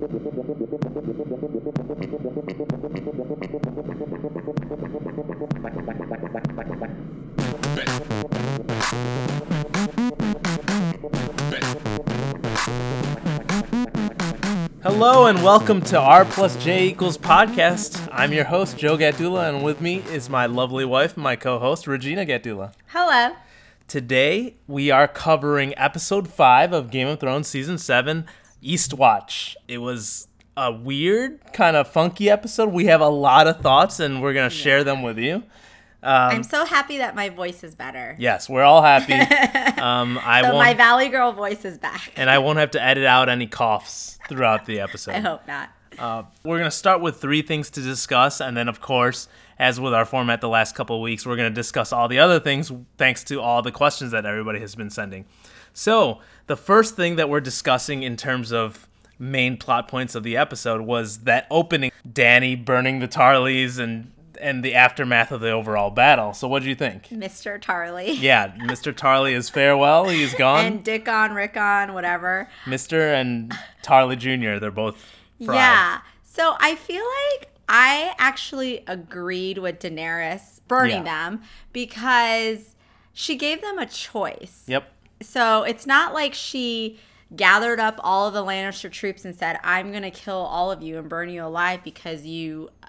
Hello and welcome to R plus J equals podcast. I'm your host, Joe Gatdula, and with me is my lovely wife, my co host, Regina Gatdula. Hello. Today, we are covering episode 5 of Game of Thrones season 7, Eastwatch. It was a weird, kind of funky episode. We have a lot of thoughts, and we're going to share them with you. I'm so happy that my voice is better. Yes, we're all happy. Um, I So won't, my Valley Girl voice is back. and I won't have to edit out any coughs throughout the episode. I hope not. Uh, we're going to start with three things to discuss, and then, of course, as with our format the last couple of weeks, we're going to discuss all the other things thanks to all the questions that everybody has been sending. So, the first thing that we're discussing in terms of main plot points of the episode was that opening Dany burning the Tarlys and and the aftermath of the overall battle. So, what do you think? Mr. Tarly. Yeah, Mr. Tarly is farewell. He's gone. And Dick on, Rick on, whatever. Mr. and Tarly Jr. They're both fried. Yeah. So I feel like I actually agreed with Daenerys burning Yeah. them because she gave them a choice. Yep. So it's not like she gathered up all of the Lannister troops and said, I'm going to kill all of you and burn you alive because you uh,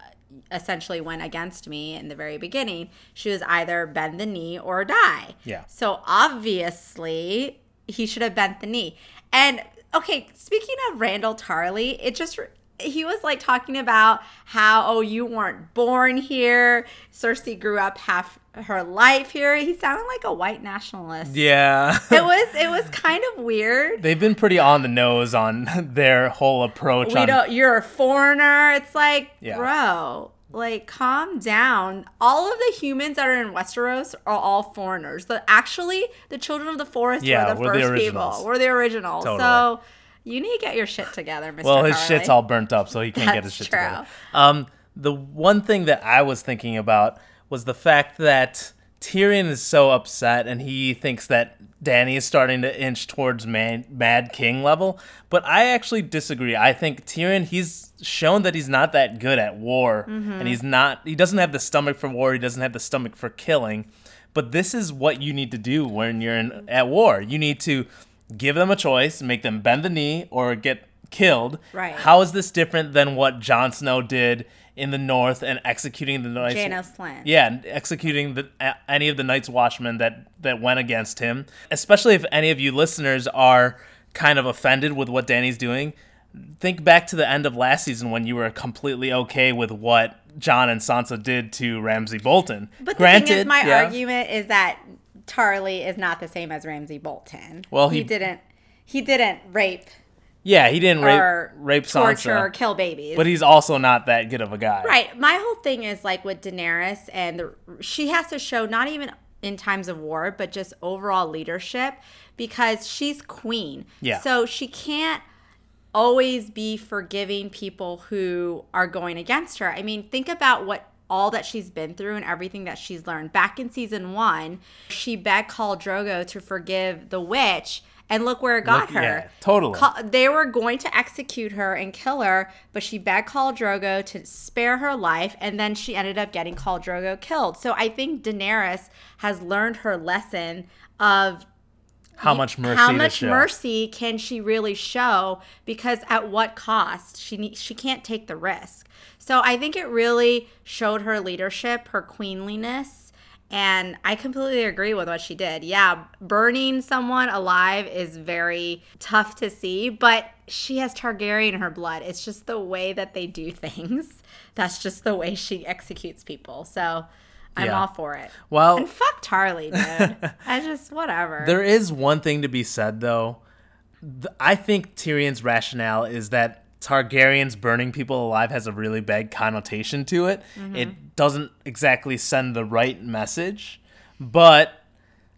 essentially went against me in the very beginning. She was either bend the knee or die. Yeah. So obviously, he should have bent the knee. And okay, speaking of Randall Tarly, it just. He was like talking about how, oh, you weren't born here. Cersei grew up half her life here. He sounded like a white nationalist Yeah. it was it was kind of weird. They've been pretty on the nose on their whole approach. We on, don't you're a foreigner. It's like, Yeah. bro, like calm down. All of the humans that are in Westeros are all foreigners. but actually the children of the forest Yeah, were the we're first originals. people. We're the original Totally. So you need to get your shit together, Mr. well, his shit's all burnt up, so he can't get his shit true. together. Um, the one thing that I was thinking about was the fact that Tyrion is so upset, and he thinks that Dany is starting to inch towards man, Mad King level. But I actually disagree. I think Tyrion he's shown that he's not that good at war, Mm-hmm. and he's not. He doesn't have the stomach for war. He doesn't have the stomach for killing. But this is what you need to do when you're in at war. You need to give them a choice, make them bend the knee or get killed. Right. How is this different than what Jon Snow did in the North and executing the Knights? Janos. Yeah, executing the, any of the Night's Watchmen that that went against him. Especially if any of you listeners are kind of offended with what Dany's doing. Think back to the end of last season when you were completely okay with what Jon and Sansa did to Ramsay Bolton. But the Granted, thing is, my yeah, argument is that Tarly is not the same as Ramsay Bolton. Well, he, he- didn't. He didn't rape Yeah, he didn't rape or rape torture or kill babies. but he's also not that good of a guy. Right. My whole thing is like with Daenerys, and the, she has to show not even in times of war, but just overall leadership because she's queen. Yeah. So she can't always be forgiving people who are going against her. I mean, think about what all that she's been through and everything that she's learned. Back in season one, she begged Khal Drogo to forgive the witch, and look where it got Look- her. yeah, totally. They were going to execute her and kill her, but she begged Khal Drogo to spare her life, and then she ended up getting Khal Drogo killed. So I think Daenerys has learned her lesson of How much mercy? how much mercy can she really show? Because at what cost? She ne- she can't take the risk. So I think it really showed her leadership, her queenliness, and I completely agree with what she did. Yeah, burning someone alive is very tough to see, but she has Targaryen in her blood. It's just the way that they do things. That's just the way she executes people. So I'm Yeah. all for it. Well, And fuck Tarly, dude. I just whatever. There is one thing to be said, though. I think Tyrion's rationale is that Targaryens burning people alive has a really bad connotation to it. Mm-hmm. It doesn't exactly send the right message, but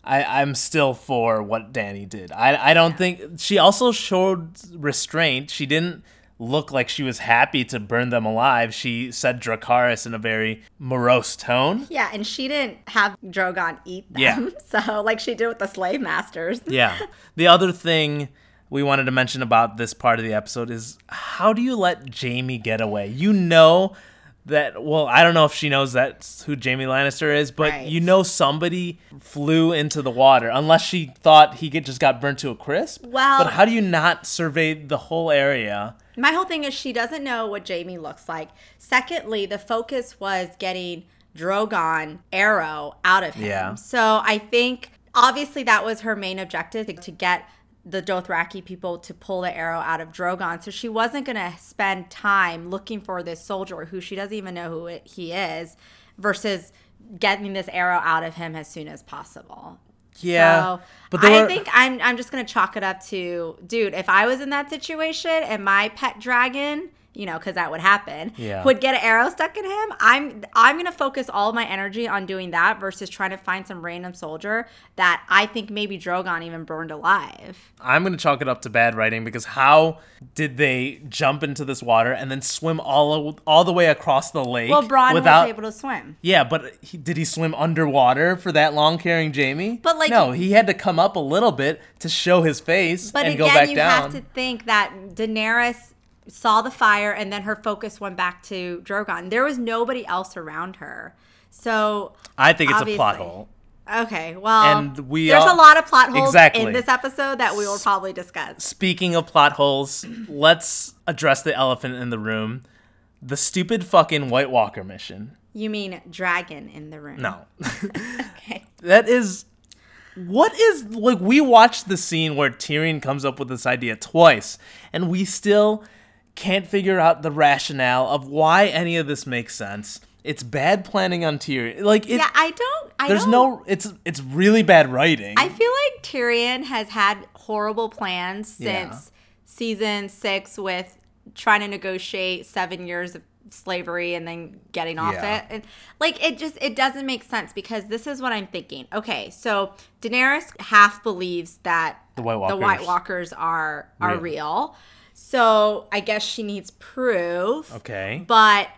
I, I'm still for what Dany did. I, I don't think she also showed restraint. She didn't look like she was happy to burn them alive. She said Dracarys in a very morose tone. Yeah, and she didn't have Drogon eat them. Yeah. So, like she did with the slave masters. Yeah. The other thing we wanted to mention about this part of the episode is how do you let Jaime get away? You know that well, I don't know if she knows that's who Jaime Lannister is, but Right. you know somebody flew into the water unless she thought he get, just got burnt to a crisp. Well- but how do you not survey the whole area? My whole thing is she doesn't know what Jaime looks like. Secondly, the focus was getting Drogon arrow out of him. Yeah. So I think obviously that was her main objective to get the Dothraki people to pull the arrow out of Drogon. So she wasn't going to spend time looking for this soldier who she doesn't even know who it, he is versus getting this arrow out of him as soon as possible. Yeah, So but I were- think I'm I'm just gonna chalk it up to dude. If I was in that situation and my pet dragon, you know, because that would happen, Yeah. would get an arrow stuck in him, I'm I'm gonna focus all my energy on doing that versus trying to find some random soldier that I think maybe Drogon even burned alive. I'm going to chalk it up to bad writing because how did they jump into this water and then swim all all the way across the lake Well, Bronn without was able to swim. Yeah, but he, did he swim underwater for that long carrying Jaime? But, like- no, he had to come up a little bit to show his face But and again, go back down. But again, you have to think that Daenerys saw the fire and then her focus went back to Drogon. There was nobody else around her. So I think it's a plot hole. Okay, well, And we there's all- a lot of plot holes Exactly. in this episode that we will probably discuss. Speaking of plot holes, let's address the elephant in the room. The stupid fucking White Walker mission. You mean dragon in the room? No. Okay. that is what is like we watched the scene where Tyrion comes up with this idea twice and we still can't figure out the rationale of why any of this makes sense. It's bad planning on Tyrion. Like it, Yeah, I don't. I there's don't, no it's it's really bad writing. I feel like Tyrion has had horrible plans since Yeah. season six with trying to negotiate seven years of slavery and then getting off Yeah. it. And like it just it doesn't make sense because this is what I'm thinking. Okay, so Daenerys half believes that The White the White Walkers. Walkers are are Real. real. So I guess she needs proof. okay. But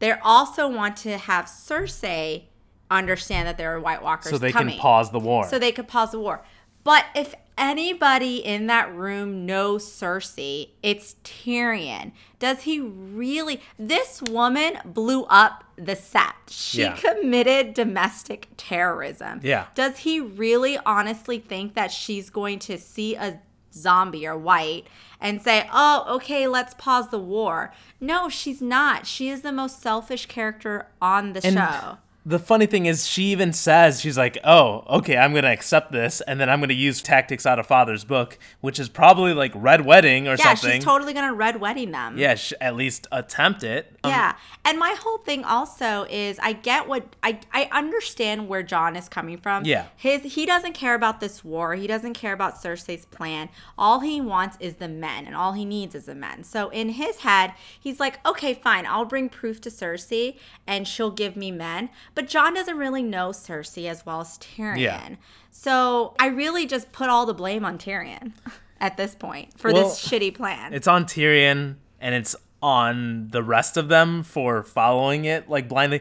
they also want to have Cersei understand that there are White Walkers So they coming. can pause the war. So they could pause the war. But if anybody in that room knows Cersei, it's Tyrion. Does he really? This woman blew up the set. She Yeah. committed domestic terrorism. Yeah. Does he really honestly think that she's going to see a zombie or white and say, oh, okay, let's pause the war? No, she's not. She is the most selfish character on the And show. The funny thing is, she even says, she's like, oh, okay, I'm going to accept this, and then I'm going to use tactics out of Father's book, which is probably like Red Wedding or something. Yeah, something. she's totally gonna red wedding them. yeah, sh- at least attempt it. Um, Yeah. And my whole thing also is I get what I I understand where Jon is coming from. Yeah. His he doesn't care about this war. He doesn't care about Cersei's plan. All he wants is the men and all he needs is the men. So in his head, he's like, "Okay, fine. I'll bring proof to Cersei and she'll give me men." But Jon doesn't really know Cersei as well as Tyrion. Yeah. So I really just put all the blame on Tyrion at this point for Well, this shitty plan. It's on Tyrion and it's on the rest of them for following it like blindly.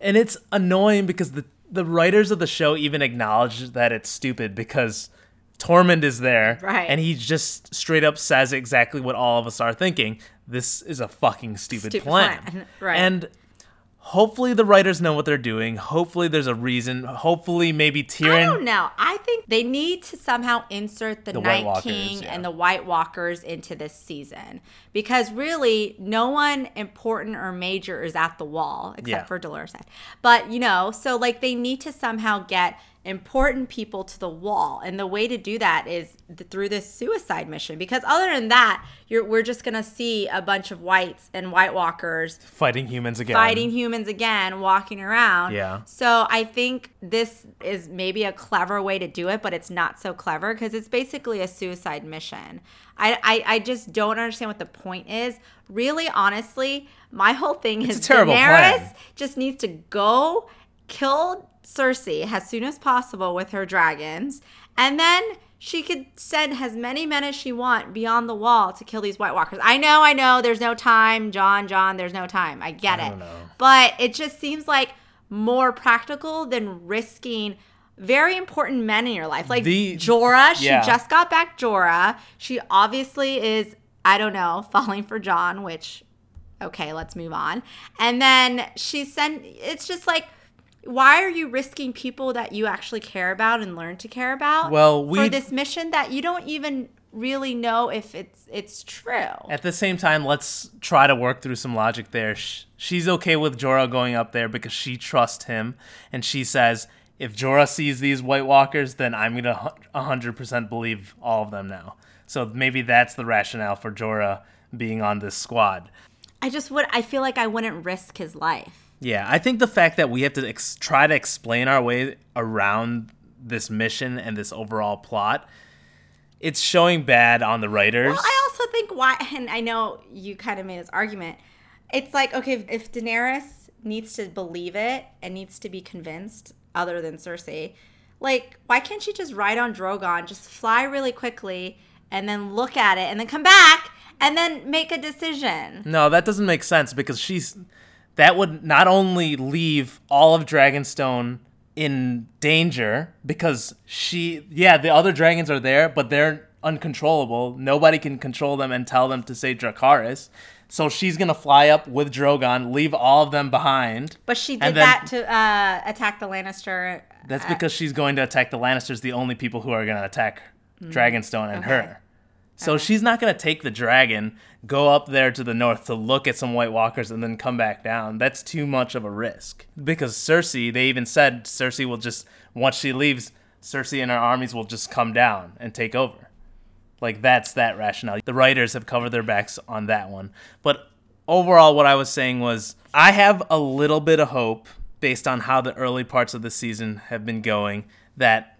And it's annoying because the the writers of the show even acknowledge that it's stupid because Tormund is there Right. and he just straight up says exactly what all of us are thinking. This is a fucking stupid, Stupid plan. plan. Right. And hopefully the writers know what they're doing. Hopefully there's a reason. Hopefully maybe Tyrion. I don't know. I think they need to somehow insert the, The Night Walkers, King yeah. and the White Walkers into this season because really no one important or major is at the wall except Yeah. for Dolorous. But you know, so like they need to somehow get important people to the wall, and the way to do that is th- through this suicide mission. Because other than that, you're we're just gonna see a bunch of whites and White Walkers fighting humans again. fighting humans again, walking around. Yeah. So I think this is maybe a clever way to do it, but it's not so clever because it's basically a suicide mission. I, I, I just don't understand what the point is. Really, honestly, my whole thing It's is Daenerys plan. just needs to go kill Cersei as soon as possible with her dragons, and then she could send as many men as she want beyond the wall to kill these White Walkers. I know, I know, there's no time, Jon, Jon, there's no time. I get I it, know. but it just seems like more practical than risking very important men in your life. Like The- Jorah, she yeah. just got back Jorah. She obviously is, I don't know, falling for Jon, which, okay, let's move on. And then she sent, it's just like, why are you risking people that you actually care about and learn to care about Well, for this mission that you don't even really know if it's it's true? At the same time, let's try to work through some logic there. She's okay with Jorah going up there because she trusts him, and she says, if Jorah sees these White Walkers, then I'm gonna hu- 100% believe all of them now. So maybe that's the rationale for Jorah being on this squad. I just would, I feel like I wouldn't risk his life. Yeah, I think the fact that we have to ex- try to explain our way around this mission and this overall plot, it's showing bad on the writers. Well, I also think why, and I know you kind of made this argument. It's like, okay, if, if Daenerys needs to believe it and needs to be convinced, other than Cersei, like, why can't she just ride on Drogon, just fly really quickly, and then look at it, and then come back, and then make a decision? No, that doesn't make sense because she's that would not only leave all of Dragonstone in danger because she yeah, the other dragons are there, but they're uncontrollable. Nobody can control them and tell them to say Dracarys. So she's gonna fly up with Drogon, leave all of them behind. But she did then- that to uh, attack the Lannister. That's uh, because she's going to attack the Lannisters, the only people who are going to attack Dragonstone and her. So uh-huh. she's not going to take the dragon, go up there to the north to look at some White Walkers, and then come back down. That's too much of a risk. Because Cersei, they even said Cersei will just, once she leaves, Cersei and her armies will just come down and take over. Like, that's that rationale. The writers have covered their backs on that one. But overall, what I was saying was I have a little bit of hope based on how the early parts of the season have been going that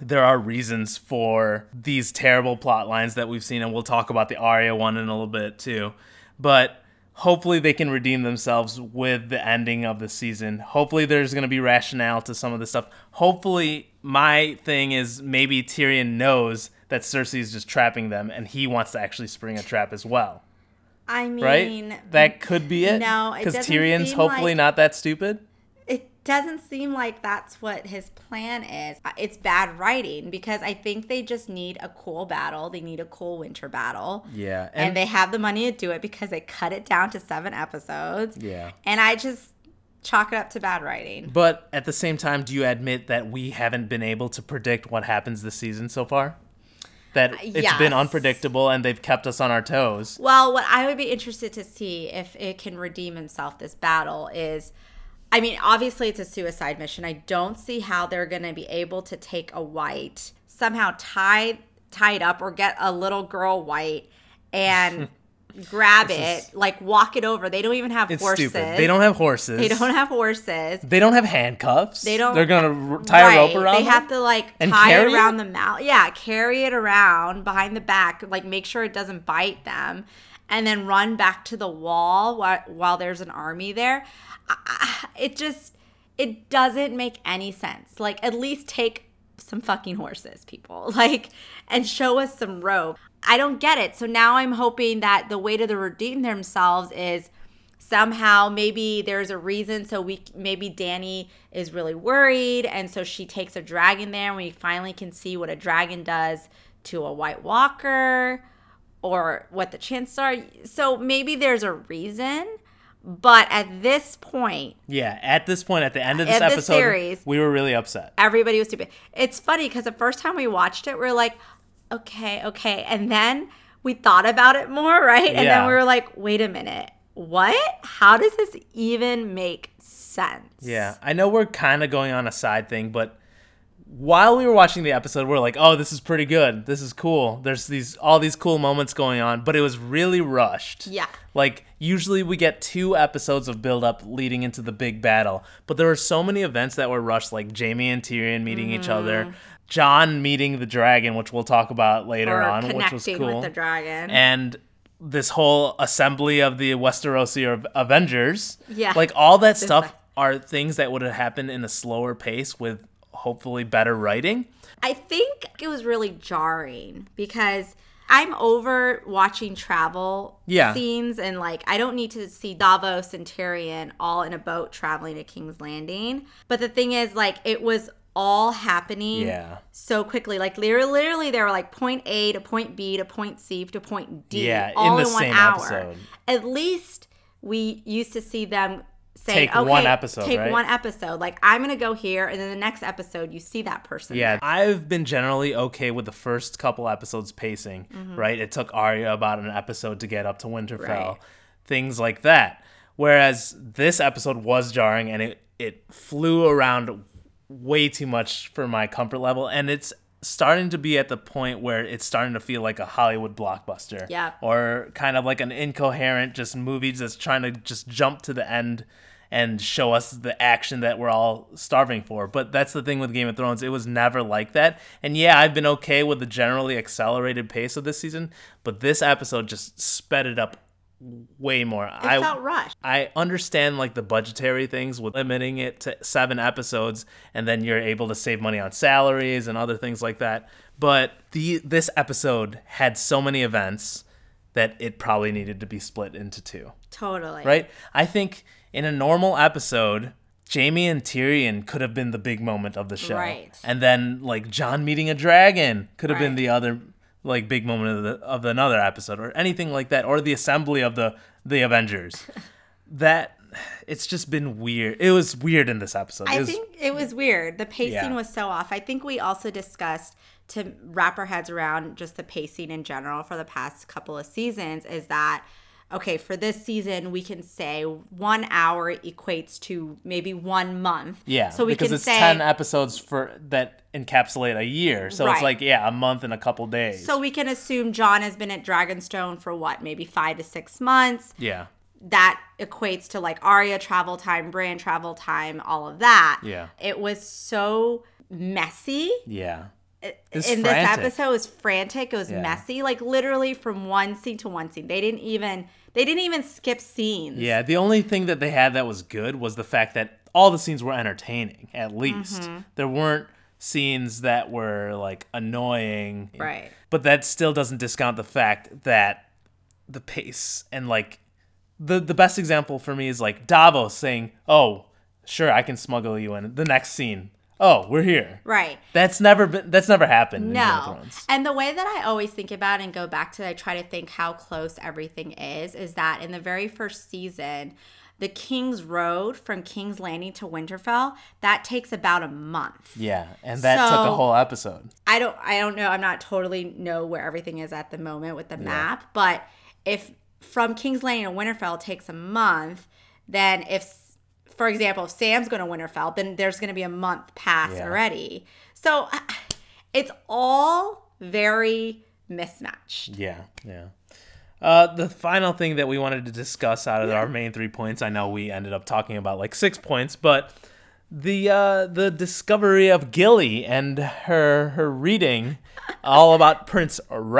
there are reasons for these terrible plot lines that we've seen, and we'll talk about the Arya one in a little bit too. But hopefully, they can redeem themselves with the ending of the season. Hopefully, there's going to be rationale to some of this stuff. Hopefully, my thing is maybe Tyrion knows that Cersei is just trapping them, and he wants to actually spring a trap as well. I mean, Right? That could be it. no, because Tyrion's hopefully like- not that stupid. It doesn't seem like that's what his plan is. Uh, It's bad writing because I think they just need a cool battle. They need a cool winter battle. Yeah, And, and- they have the money to do it because they cut it down to seven episodes. Yeah. And I just chalk it up to bad writing. But at the same time, do you admit that we haven't been able to predict what happens this season so far? That it's been unpredictable and they've kept us on our toes. Well, what I would be interested to see if it can redeem himself this battle is I mean, obviously it's a suicide mission. I don't see how they're going to be able to take a white, somehow tie tie it up or get a little girl white and grab it, like walk it over. They don't even have It's horses. stupid. They don't have horses. They don't have horses. They don't have handcuffs. They don't. They're gonna r- tie a rope Right. around. They them? have to like And tie it around it? the mouth. Yeah, carry it around behind the back, like make sure it doesn't bite them, and then run back to the wall while, while there's an army there. It just it doesn't make any sense. Like at least take some fucking horses, people. Like and show us some rope. I don't get it. So now I'm hoping that the way to the redeem themselves is somehow maybe there's a reason so we maybe Dany is really worried and so she takes a dragon there and we finally can see what a dragon does to a white walker or what the chances are so maybe there's a reason but at this point Yeah. At this point, at the end of this episode, series- we were really upset. everybody was stupid. It's funny because the first time we watched it, we are like, okay, okay. And then we thought about it more, right? And Yeah. then we were like, wait a minute. What? How does this even make sense? Yeah, I know we're kind of going on a side thing, but while we were watching the episode, we are like, "Oh, this is pretty good. This is cool. There's these all these cool moments going on," but it was really rushed. Yeah. Like usually we get two episodes of build up leading into the big battle, but there were so many events that were rushed like Jaime and Tyrion meeting each Mm-hmm. other, Jon meeting the dragon, which we'll talk about later Or on, which was connecting cool. with the dragon. and this whole assembly of the Westerosi Avengers. Yeah. Like all that stuff like- are things that would have happened in a slower pace with hopefully better writing. I think it was really jarring because I'm over watching travel Yeah. scenes and like I don't need to see Davos and Tyrion all in a boat traveling to King's Landing. But the thing is like it was all happening Yeah. so quickly. Like literally, literally, they were like point A to point B to point C to point D, Yeah, in all the in, one same hour. episode. At least we used to see them say, Take okay, one episode, take right? one episode. Like I'm gonna go here, and then the next episode you see that person. Yeah, I've been generally okay with the first couple episodes pacing, right? It took Arya about an episode to get up to Winterfell, Mm-hmm. Right. things like that. Whereas this episode was jarring and it, it flew around way too much for my comfort level. And it's starting to be at the point where it's starting to feel like a Hollywood blockbuster. Yeah. Or kind of like an incoherent just movie that's trying to just jump to the end and show us the action that we're all starving for. But that's the thing with Game of Thrones. It was never like that. And yeah, I've been okay with the generally accelerated pace of this season, but this episode just sped it up way more. it I felt rushed. I understand like the budgetary things with limiting it to seven episodes and then you're able to save money on salaries and other things like that. But the this episode had so many events that it probably needed to be split into two. Totally. Right? I think in a normal episode, Jaime and Tyrion could have been the big moment of the show. Right. And then like Jon meeting a dragon could have been the other like big moment of the of another episode or anything like that or the assembly of the the Avengers. that it's just been weird. It was weird in this episode. It I was- think it was weird. The pacing Yeah. was so off. I think we also discussed to wrap our heads around just the pacing in general for the past couple of seasons is that okay, for this season we can say 1 hour equates to maybe 1 month. yeah, So we because can it's say 10 episodes for that encapsulate a year. So it's like yeah, a month and a couple days. so we can assume Jon has been at Dragonstone for what, maybe 5 to 6 months. yeah. that equates to like Arya travel time, Bran travel time, all of that. Yeah. It was so messy. Yeah. in It's this episode it was frantic. It was Yeah. messy. Like literally from one scene to one scene. They didn't even they didn't even skip scenes. Yeah, the only thing that they had that was good was the fact that all the scenes were entertaining, at least. Mm-hmm. There weren't scenes that were like annoying. Right. But that still doesn't discount the fact that the pace and like the the best example for me is like Davos saying, "Oh, sure, I can smuggle you in." The next scene, "Oh, we're here." Right. That's never been that's never happened in Game of No. And the way that I always think about and go back to, I try to think how close everything is, is that in the very first season, the King's Road from King's Landing to Winterfell, that takes about a month. Yeah, and that took a whole episode. I don't I don't know. I'm not totally know where everything is at the moment with the map, but if from King's Landing to Winterfell takes a month, then if for example, if Sam's going to Winterfell, then there's going to be a month pass Yeah. already. So it's all very mismatched. Yeah, yeah. Uh, the final thing that we wanted to discuss out of our main three points, I know we ended up talking about like six points, but the uh, the discovery of Gilly and her her reading all about Prince or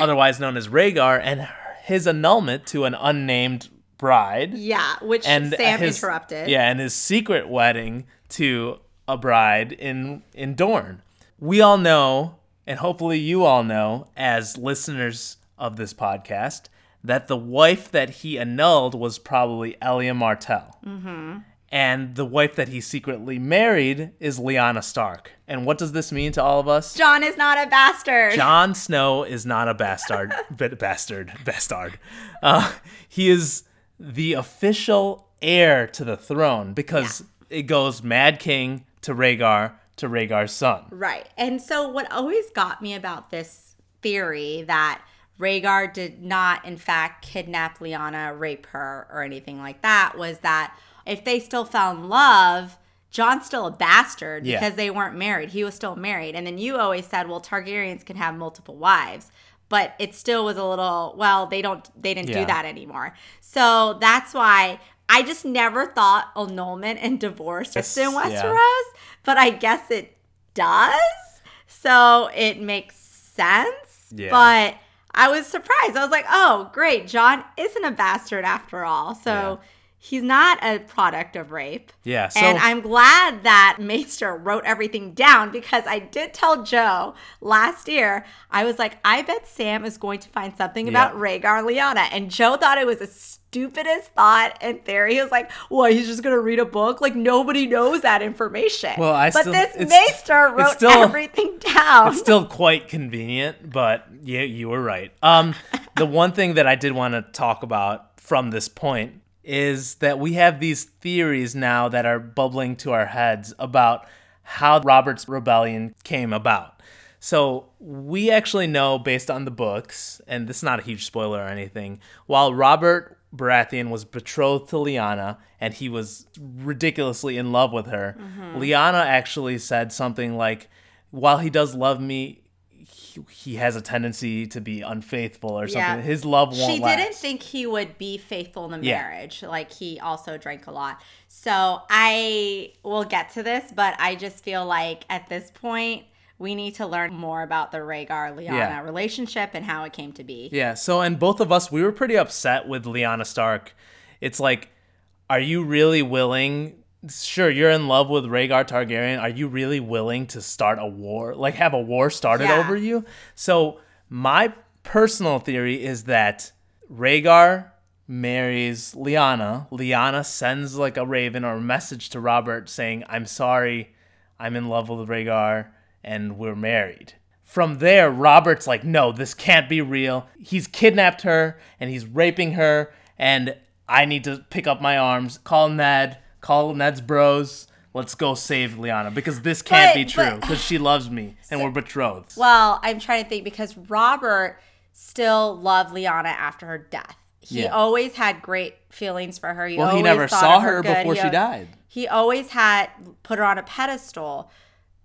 otherwise known as Rhaegar, and his annulment to an unnamed bride Yeah, which and Sam his, interrupted. Yeah, and his secret wedding to a bride in in Dorne. We all know, and hopefully you all know, as listeners of this podcast, that the wife that he annulled was probably Elia Martell. Mm-hmm. And the wife that he secretly married is Lyanna Stark. And what does this mean to all of us? Jon is not a bastard. Jon Snow is not a bastard, b- bastard, bastard. Uh, he is the official heir to the throne because it goes Mad King to Rhaegar to Rhaegar's son. Right. And so what always got me about this theory that Rhaegar did not in fact kidnap Lyanna, rape her or anything like that was that if they still found love, Jon's still a bastard Yeah. because they weren't married. He was still married. And then you always said, well, Targaryens can have multiple wives. But it still was a little, well, they don't they didn't Yeah. do that anymore. So that's why I just never thought annulment and divorce was in Yes, yeah. Westeros, but I guess it does. So it makes sense. Yeah. But I was surprised. I was like, oh, great. Jon isn't a bastard after all. So he's not a product of rape. Yeah, so- and I'm glad that Maester wrote everything down because I did tell Joe last year, I was like, I bet Sam is going to find something about Yeah. Rhaegar and Lyanna. And Joe thought it was the stupidest thought and theory. He was like, well, he's just gonna read a book? Like nobody knows that information. Well, I But still- this Maester wrote still- everything down. It's still quite convenient, but yeah, you were right. Um, the one thing that I did want to talk about from this point is that we have these theories now that are bubbling to our heads about how Robert's rebellion came about. So we actually know based on the books, and this is not a huge spoiler or anything, while Robert Baratheon was betrothed to Lyanna and he was ridiculously in love with her, mm-hmm. Lyanna actually said something like, while he does love me, he, he has a tendency to be unfaithful or something. Yeah. His love won't she last. didn't think he would be faithful in the Yeah. marriage. Like he also drank a lot. So I will get to this, but I just feel like at this point we need to learn more about the Rhaegar Lyanna Yeah. relationship and how it came to be. Yeah, so and both of us we were pretty upset with Lyanna Stark. It's like are you really willing Sure, you're in love with Rhaegar Targaryen. Are you really willing to start a war? Like have a war started Yeah. over you? So my personal theory is that Rhaegar marries Lyanna. Lyanna sends like a raven or a message to Robert saying, "I'm sorry, I'm in love with Rhaegar and we're married." From there, Robert's like, "No, this can't be real. He's kidnapped her and he's raping her and I need to pick up my arms, call Ned, call Ned's bros. Let's go save Lyanna because this can't But- be true because she loves me and we're betrothed." Well, I'm trying to think because Robert still loved Lyanna after her death. He Yeah. always had great feelings for her. He Well, he never saw of her before He she died. He always had put her on a pedestal.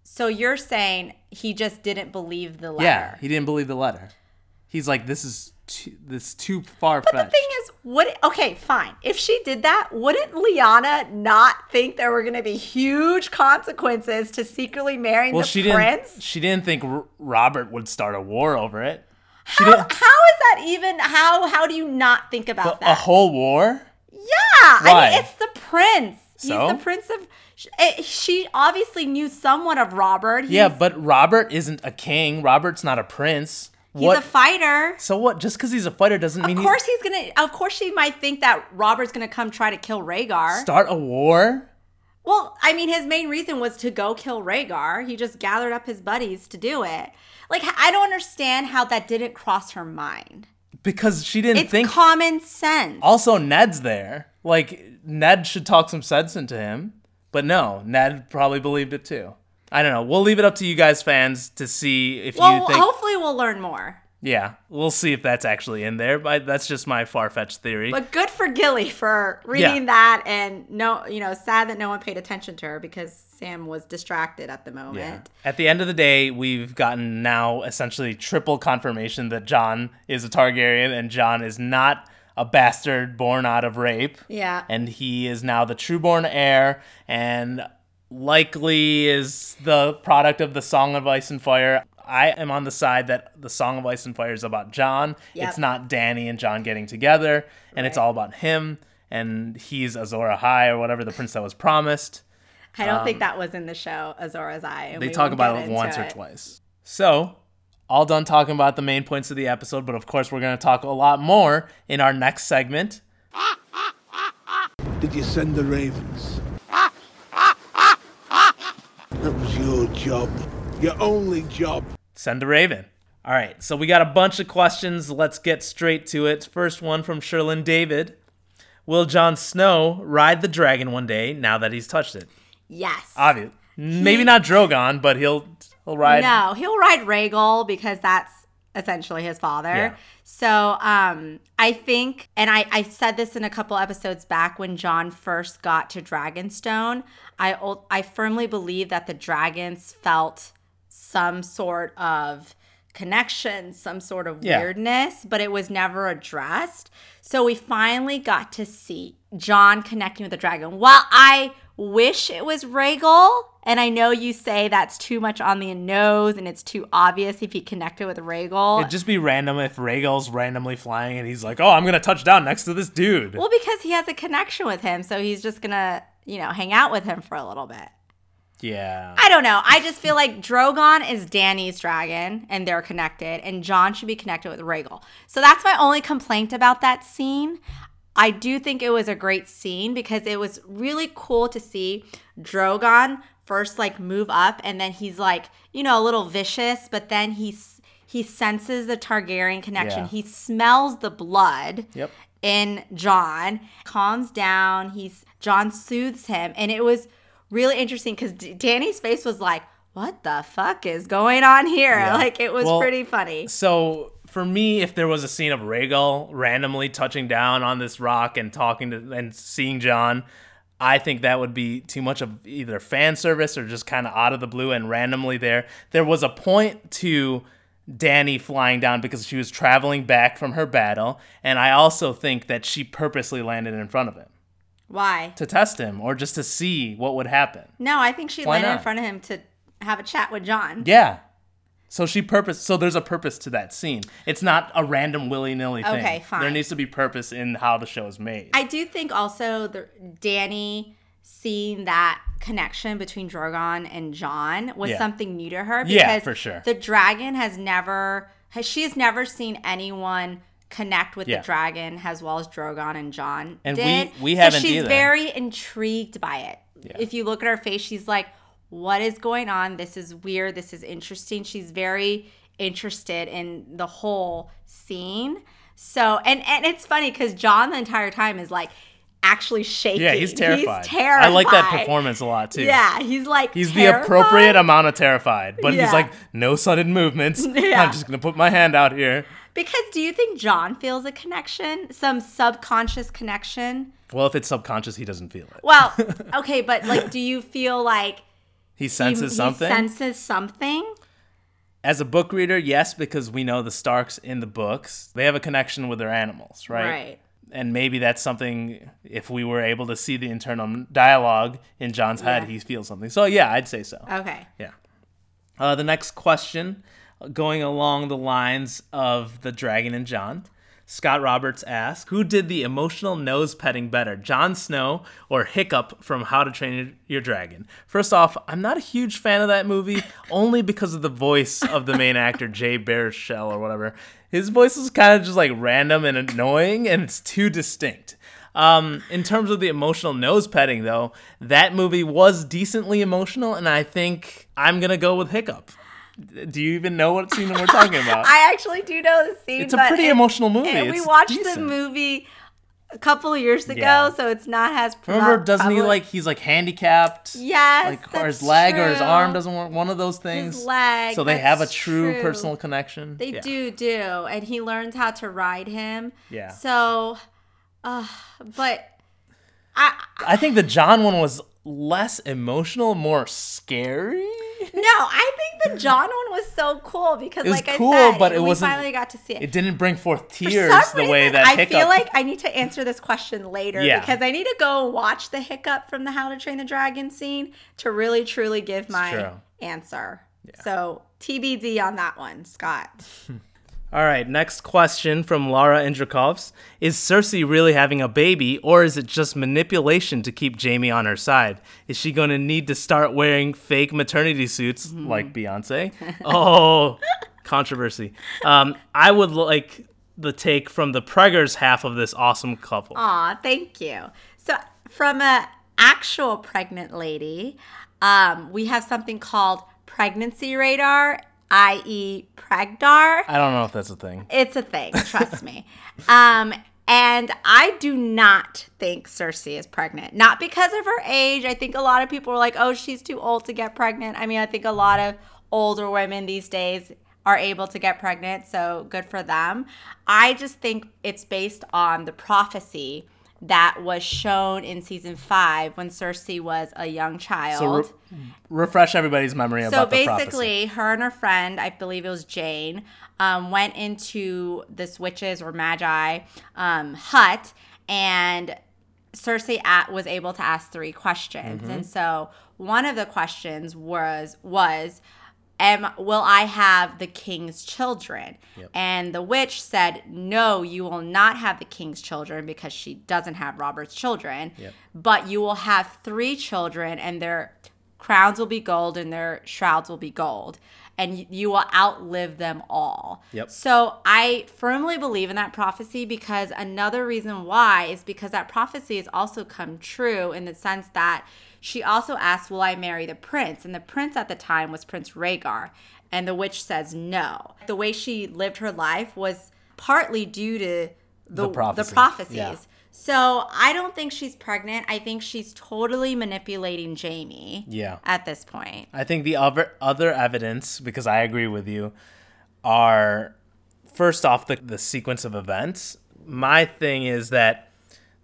So you're saying he just didn't believe the letter? Yeah, he didn't believe the letter. He's like, this is too, this too far fetched. But the thing is, would okay, fine. If she did that, wouldn't Lyanna not think there were going to be huge consequences to secretly marrying well, the she prince? didn't. She didn't think R- Robert would start a war over it. She How, how is that even? How how do you not think about that? A whole war? yeah, I mean it's the prince. So? He's the prince of. eh, She obviously knew somewhat of Robert. He's, Yeah, but Robert isn't a king. Robert's not a prince. He's what? a fighter. so what? Just because he's a fighter doesn't mean Of course, he's gonna. Of course, she might think that Robert's gonna come try to kill he Rhaegar. start a war. Well, I mean, his main reason was to go kill Rhaegar. He just gathered up his buddies to do it. Like, I don't understand how that didn't cross her mind. Because she didn't It's think. common sense. also, Ned's there. Like Ned should talk some sense into him. But no, Ned probably believed it too. I don't know. We'll leave it up to you guys, fans, to see if well, you think. hopefully, we'll learn more. Yeah, we'll see if that's actually in there. But that's just my far fetched theory. But good for Gilly for reading that, and no, you know, sad that no one paid attention to her because Sam was distracted at the moment. Yeah. At the end of the day, we've gotten now essentially triple confirmation that Jon is a Targaryen and Jon is not a bastard born out of rape. Yeah. And he is now the trueborn heir and likely is the product of the Song of Ice and Fire. I am on the side that the Song of Ice and Fire is about Jon. Yep. It's not Dany and Jon getting together, and it's all about him. And he's Azor Ahai or whatever the prince that was promised. I don't think that was in the show Azor Ahai. Um, They talk about it into once or twice. So, all done talking about the main points of the episode, but of course, we're going to talk a lot more in our next segment. Did you send the ravens? That was your job. Your only job. Send a Raven. All right, so we got a bunch of questions. Let's get straight to it. First one from Sherlyn David Will Jon Snow ride the dragon one day now that he's touched it? Yes. Obvious. Maybe not Drogon, but he'll he'll ride. No, he'll ride Rhaegal because that's essentially his father. Yeah. So um, I think, and I, I said this in a couple episodes back when Jon first got to Dragonstone. I I firmly believe that the dragons felt some sort of connection, some sort of Yeah. weirdness, but it was never addressed. So we finally got to see Jon connecting with the dragon. While I wish it was Rhaegal. And I know you say that's too much on the nose and it's too obvious if he connected with Rhaegal. It'd just be random if Rhaegal's randomly flying and he's like, "Oh, I'm gonna touch down next to this dude." well, because he has a connection with him, so he's just gonna, you know, hang out with him for a little bit. yeah. I don't know. I just feel like Drogon is Dany's dragon and they're connected, and Jon should be connected with Rhaegal. So that's my only complaint about that scene. I do think it was a great scene because it was really cool to see Drogon first like move up and then he's like, you know, a little vicious, but then he's he senses the Targaryen connection. Yeah. He smells the blood Yep. in Jon, calms down. He's Jon soothes him, and it was really interesting because D- Dany's face was like, "What the fuck is going on here?" Yeah. Like it was Well, pretty funny. So for me, if there was a scene of Rhaegal randomly touching down on this rock and talking to and seeing Jon, I think that would be too much of either fan service or just kind of out of the blue and randomly there. There was a point to Dany flying down because she was traveling back from her battle, and I also think that she purposely landed in front of him Why? to test him or just to see what would happen. No, I think she Why landed in front of him to have a chat with Jon. Yeah. So she purpose. So there's a purpose to that scene. It's not a random willy nilly thing. Okay, fine. There needs to be purpose in how the show is made. I do think also the Dany seeing that connection between Drogon and Jon was Yeah. something new to her Yeah, because for sure. the dragon has never has she has never seen anyone connect with Yeah. the dragon as well as Drogon and Jon And we- did. we so haven't she's either. very intrigued by it. Yeah. If you look at her face, she's like, "What is going on? This is weird. This is interesting." She's very interested in the whole scene. So, and and it's funny because Jon the entire time is like actually shaking. yeah, he's terrified. He's terrified. I like that performance a lot too. Yeah, he's like He's the appropriate amount of terrified, but Yeah. he's like, no sudden movements. Yeah. I'm just gonna put my hand out here. Because do you think Jon feels a connection, some subconscious connection? Well, if it's subconscious, he doesn't feel it. Well, okay, but like, do you feel like He senses he something. He senses something? As a book reader, yes, because we know the Starks in the books, they have a connection with their animals, right? Right. And maybe that's something. If we were able to see the internal dialogue in Jon's head, Yeah. he feels something. So yeah, I'd say so. Okay. Yeah. Uh, the next question, going along the lines of the Dragon and John, Scott Roberts asks, "Who did the emotional nose petting better, Jon Snow or Hiccup from How to Train Your Dragon?" First off, I'm not a huge fan of that movie, only because of the voice of the main actor, Jay Baruchel or whatever. His voice is kind of just like random and annoying, and it's too distinct. Um, in terms of the emotional nose petting, though, that movie was decently emotional, and I think I'm gonna go with Hiccup. Do you even know what scene we're talking about? I actually do know the scene. It's a pretty it- emotional movie. and we watched the movie a couple of years ago, Yeah. so it's not as. Remember, doesn't he like he's like handicapped? Yes, like or his leg or his arm doesn't work. One of those things. His leg, So they have a true, true. personal connection. They Yeah. do do, and he learns how to ride him. Yeah. So, uh, but I I think the Jon one was less emotional, more scary. no, I think the Jon one was so cool because, It was like cool, I said, but it we finally got to see it. It didn't bring forth For tears the way that I Hiccup. feel like I need to answer this question later Yeah. because I need to go watch the hiccup from the How to Train the Dragon scene to really truly give my answer. So TBD on that one, Scott. All right, next question from Laura Indrakovs. Is Cersei really having a baby, or is it just manipulation to keep Jaime on her side? Is she going to need to start wearing fake maternity suits like Beyonce? oh, controversy. Um, I would like the take from the Preggers half of this awesome couple. Aw, thank you. So, from a actual pregnant lady, um, we have something called pregnancy radar, i.e., Pregdar. I don't know if that's a thing. It's a thing, trust me. Um, and I do not think Cersei is pregnant. Not because of her age. I think a lot of people are like, oh, she's too old to get pregnant. I mean, I think a lot of older women these days are able to get pregnant, so good for them. I just think it's based on the prophecy that was shown in season five when Cersei was a young child. So re- refresh everybody's memory So about the prophecy. So basically, her and her friend, I believe it was Jane, um, went into this witches or magi um, hut, and Cersei at, was able to ask three questions, and so one of the questions was was, "Am will I have the king's children?" And the witch said, "No, you will not have the king's children because she doesn't have Robert's children, Yep. but you will have three children, and their crowns will be gold and their shrouds will be gold." And you will outlive them all. Yep. So I firmly believe in that prophecy because another reason why is because that prophecy has also come true in the sense that she also asks, Will I marry the prince? And the prince at the time was Prince Rhaegar. And the witch says no. The way she lived her life was partly due to the, The the, prophecies. Yeah. So I don't think she's pregnant. I think she's totally manipulating Jaime Yeah. at this point. I think the other other evidence, because I agree with you, are first off the, the sequence of events. My thing is that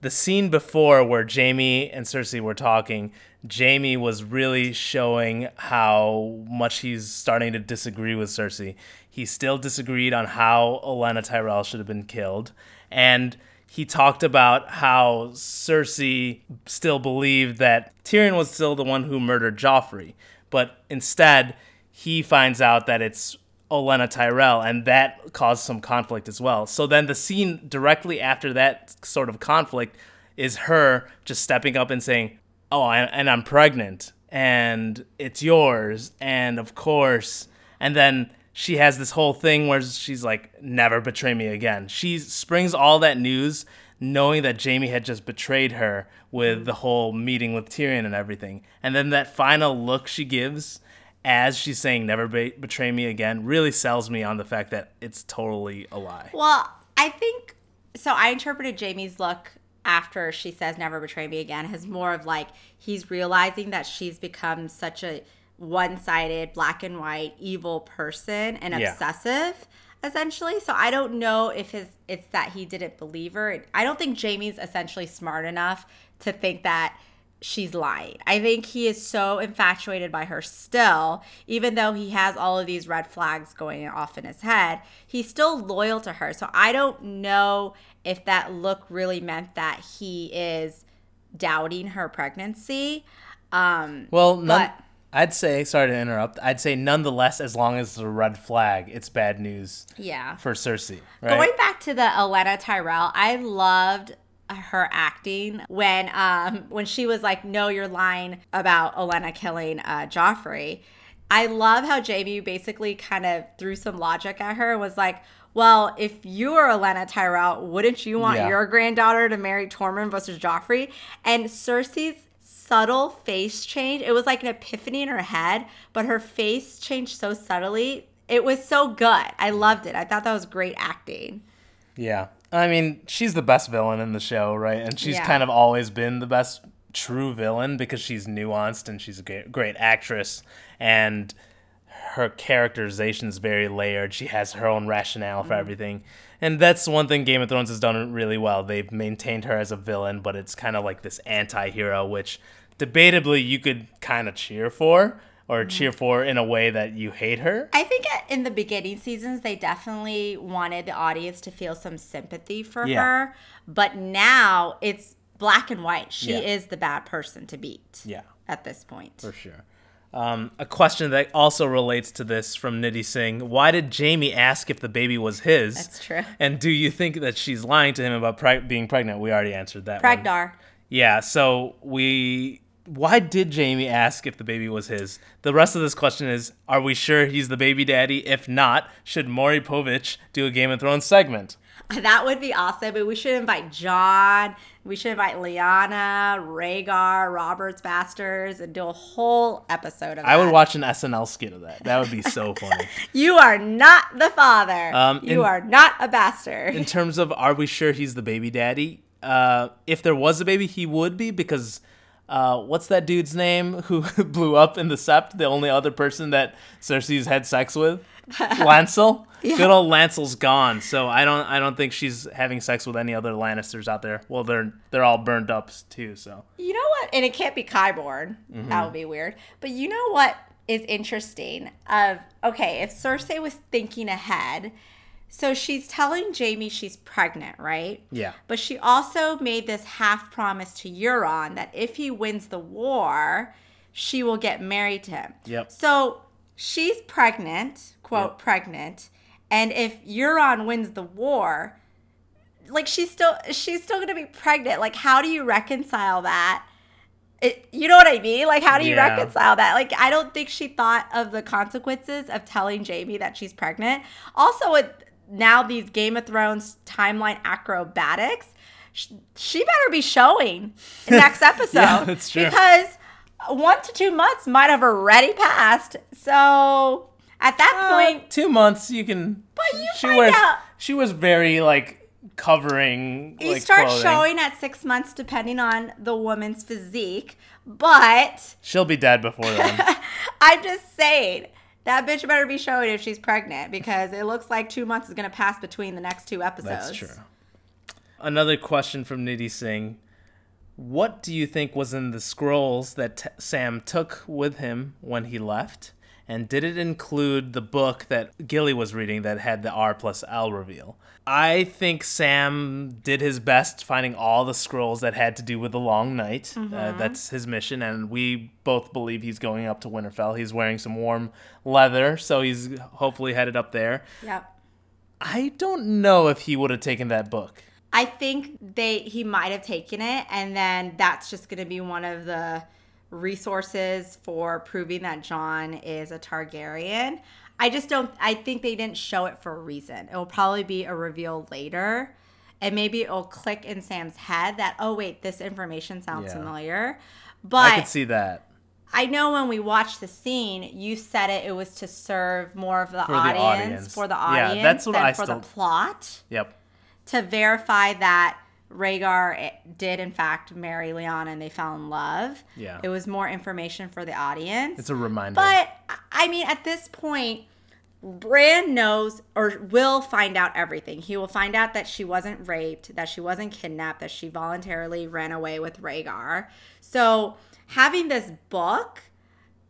the scene before where Jaime and Cersei were talking, Jaime was really showing how much he's starting to disagree with Cersei. He still disagreed on how Olenna Tyrell should have been killed. And he talked about how Cersei still believed that Tyrion was still the one who murdered Joffrey. But instead, he finds out that it's Olenna Tyrell, and that caused some conflict as well. So then the scene directly after that sort of conflict is her just stepping up and saying, "Oh, I, and I'm pregnant, and it's yours, and of course." And then she has this whole thing where she's like, "Never betray me again." She springs all that news knowing that Jaime had just betrayed her with mm. the whole meeting with Tyrion and everything. And then that final look she gives as she's saying never be- betray me again really sells me on the fact that it's totally a lie. Well, I think so. I interpreted Jaime's look after she says "never betray me again" as more of like he's realizing that she's become such a one-sided, black and white, evil person and Yeah. obsessive, essentially. So I don't know if his it's that he didn't believe her. I don't think Jaime's essentially smart enough to think that she's lying. I think he is so infatuated by her still, even though he has all of these red flags going off in his head, he's still loyal to her. So I don't know if that look really meant that he is doubting her pregnancy. Um Well, none, But- I'd say, sorry to interrupt, I'd say nonetheless, as long as it's a red flag, it's bad news yeah. for Cersei. Right? Going back to the Olenna Tyrell, I loved her acting when um when she was like, "No, you're lying about Olenna killing uh, Joffrey." I love how Jaime basically kind of threw some logic at her and was like, "Well, if you were Olenna Tyrell, wouldn't you want Yeah. your granddaughter to marry Tommen versus Joffrey?" And Cersei's subtle face change, it was like an epiphany in her head, but her face changed so subtly. It was so good. I loved it. I thought that was great acting. Yeah. I mean, she's the best villain in the show, right? And she's Yeah. kind of always been the best true villain because she's nuanced and she's a great, great actress and her characterization is very layered. She has her own rationale Mm-hmm. for everything. And that's one thing Game of Thrones has done really well. They've maintained her as a villain, but it's kind of like this anti-hero which debatably you could kind of cheer for or Mm-hmm. cheer for in a way that you hate her. I think in the beginning seasons, they definitely wanted the audience to feel some sympathy for Yeah. her. But now it's black and white. She Yeah. is the bad person to beat Yeah. at this point. For sure. Um, a question that also relates to this from Nidhi Singh: Why did Jaime ask if the baby was his? That's true. And do you think that she's lying to him about being pregnant? We already answered that. one. Yeah. So we. Why did Jaime ask if the baby was his? The rest of this question is: Are we sure he's the baby daddy? If not, should Maury Povich do a Game of Thrones segment? That would be awesome. But we should invite Jon. We should invite Lyanna, Rhaegar, Robert's Bastards, and do a whole episode of I would watch an SNL skit of that. That would be so funny. You are not the father. Um, you in- are not a bastard. in terms of are we sure he's the baby daddy? Uh, if there was a baby, he would be because uh, what's that dude's name who blew up in the Sept? The only other person that Cersei's had sex with, Lancel. Good old Lancel's gone, so I don't I don't think she's having sex with any other Lannisters out there. Well, they're they're all burned up too. So You know what? And it can't be Qyburn. That would be weird. But you know what is interesting? Of okay, if Cersei was thinking ahead, So she's telling Jaime she's pregnant, right? Yeah. But she also made this half promise to Euron that if he wins the war, she will get married to him. Yep. So she's pregnant, quote, Yep. pregnant. And if Euron wins the war, like she's still she's still gonna be pregnant. Like, how do you reconcile that? It, you know what I mean? Like, how do you Yeah. reconcile that? Like, I don't think she thought of the consequences of telling Jaime that she's pregnant. Also, with now these Game of Thrones timeline acrobatics, sh- she better be showing next episode. Yeah, that's true. Because one to two months might have already passed. So at that uh, point, two months you can. But you she find wears, out- She was very like covering. you like, start clothing. showing at six months, depending on the woman's physique. But She'll be dead before then. I'm just saying that bitch better be showing if she's pregnant because it looks like two months is gonna pass between the next two episodes. That's true. Another question from Nidhi Singh. What do you think was in the scrolls that t- Sam took with him when he left? And did it include the book that Gilly was reading that had the R plus L reveal? I think Sam did his best finding all the scrolls that had to do with the long night. Uh, that's his mission, and we both believe he's going up to Winterfell. He's wearing some warm leather, so he's hopefully headed up there. Yep. I don't know if he would have taken that book. I think they he might have taken it, and then that's just going to be one of the resources for proving that Jon is a Targaryen. I just don't. I think they didn't show it for a reason. It will probably be a reveal later, and maybe it'll click in Sam's head that oh wait, this information sounds Yeah. familiar. But I could see that. I know when we watched the scene, you said it. It was to serve more of the, For the audience, audience. for the Yeah, audience, that's what than I for still- the plot Yep. to verify that Rhaegar eh, did in fact marry Lyanna and they fell in love. Yeah. It was more information for the audience. It's a reminder. but I mean, at this point, Bran knows or will find out everything. He will find out that she wasn't raped, that she wasn't kidnapped, that she voluntarily ran away with Rhaegar. So having this book,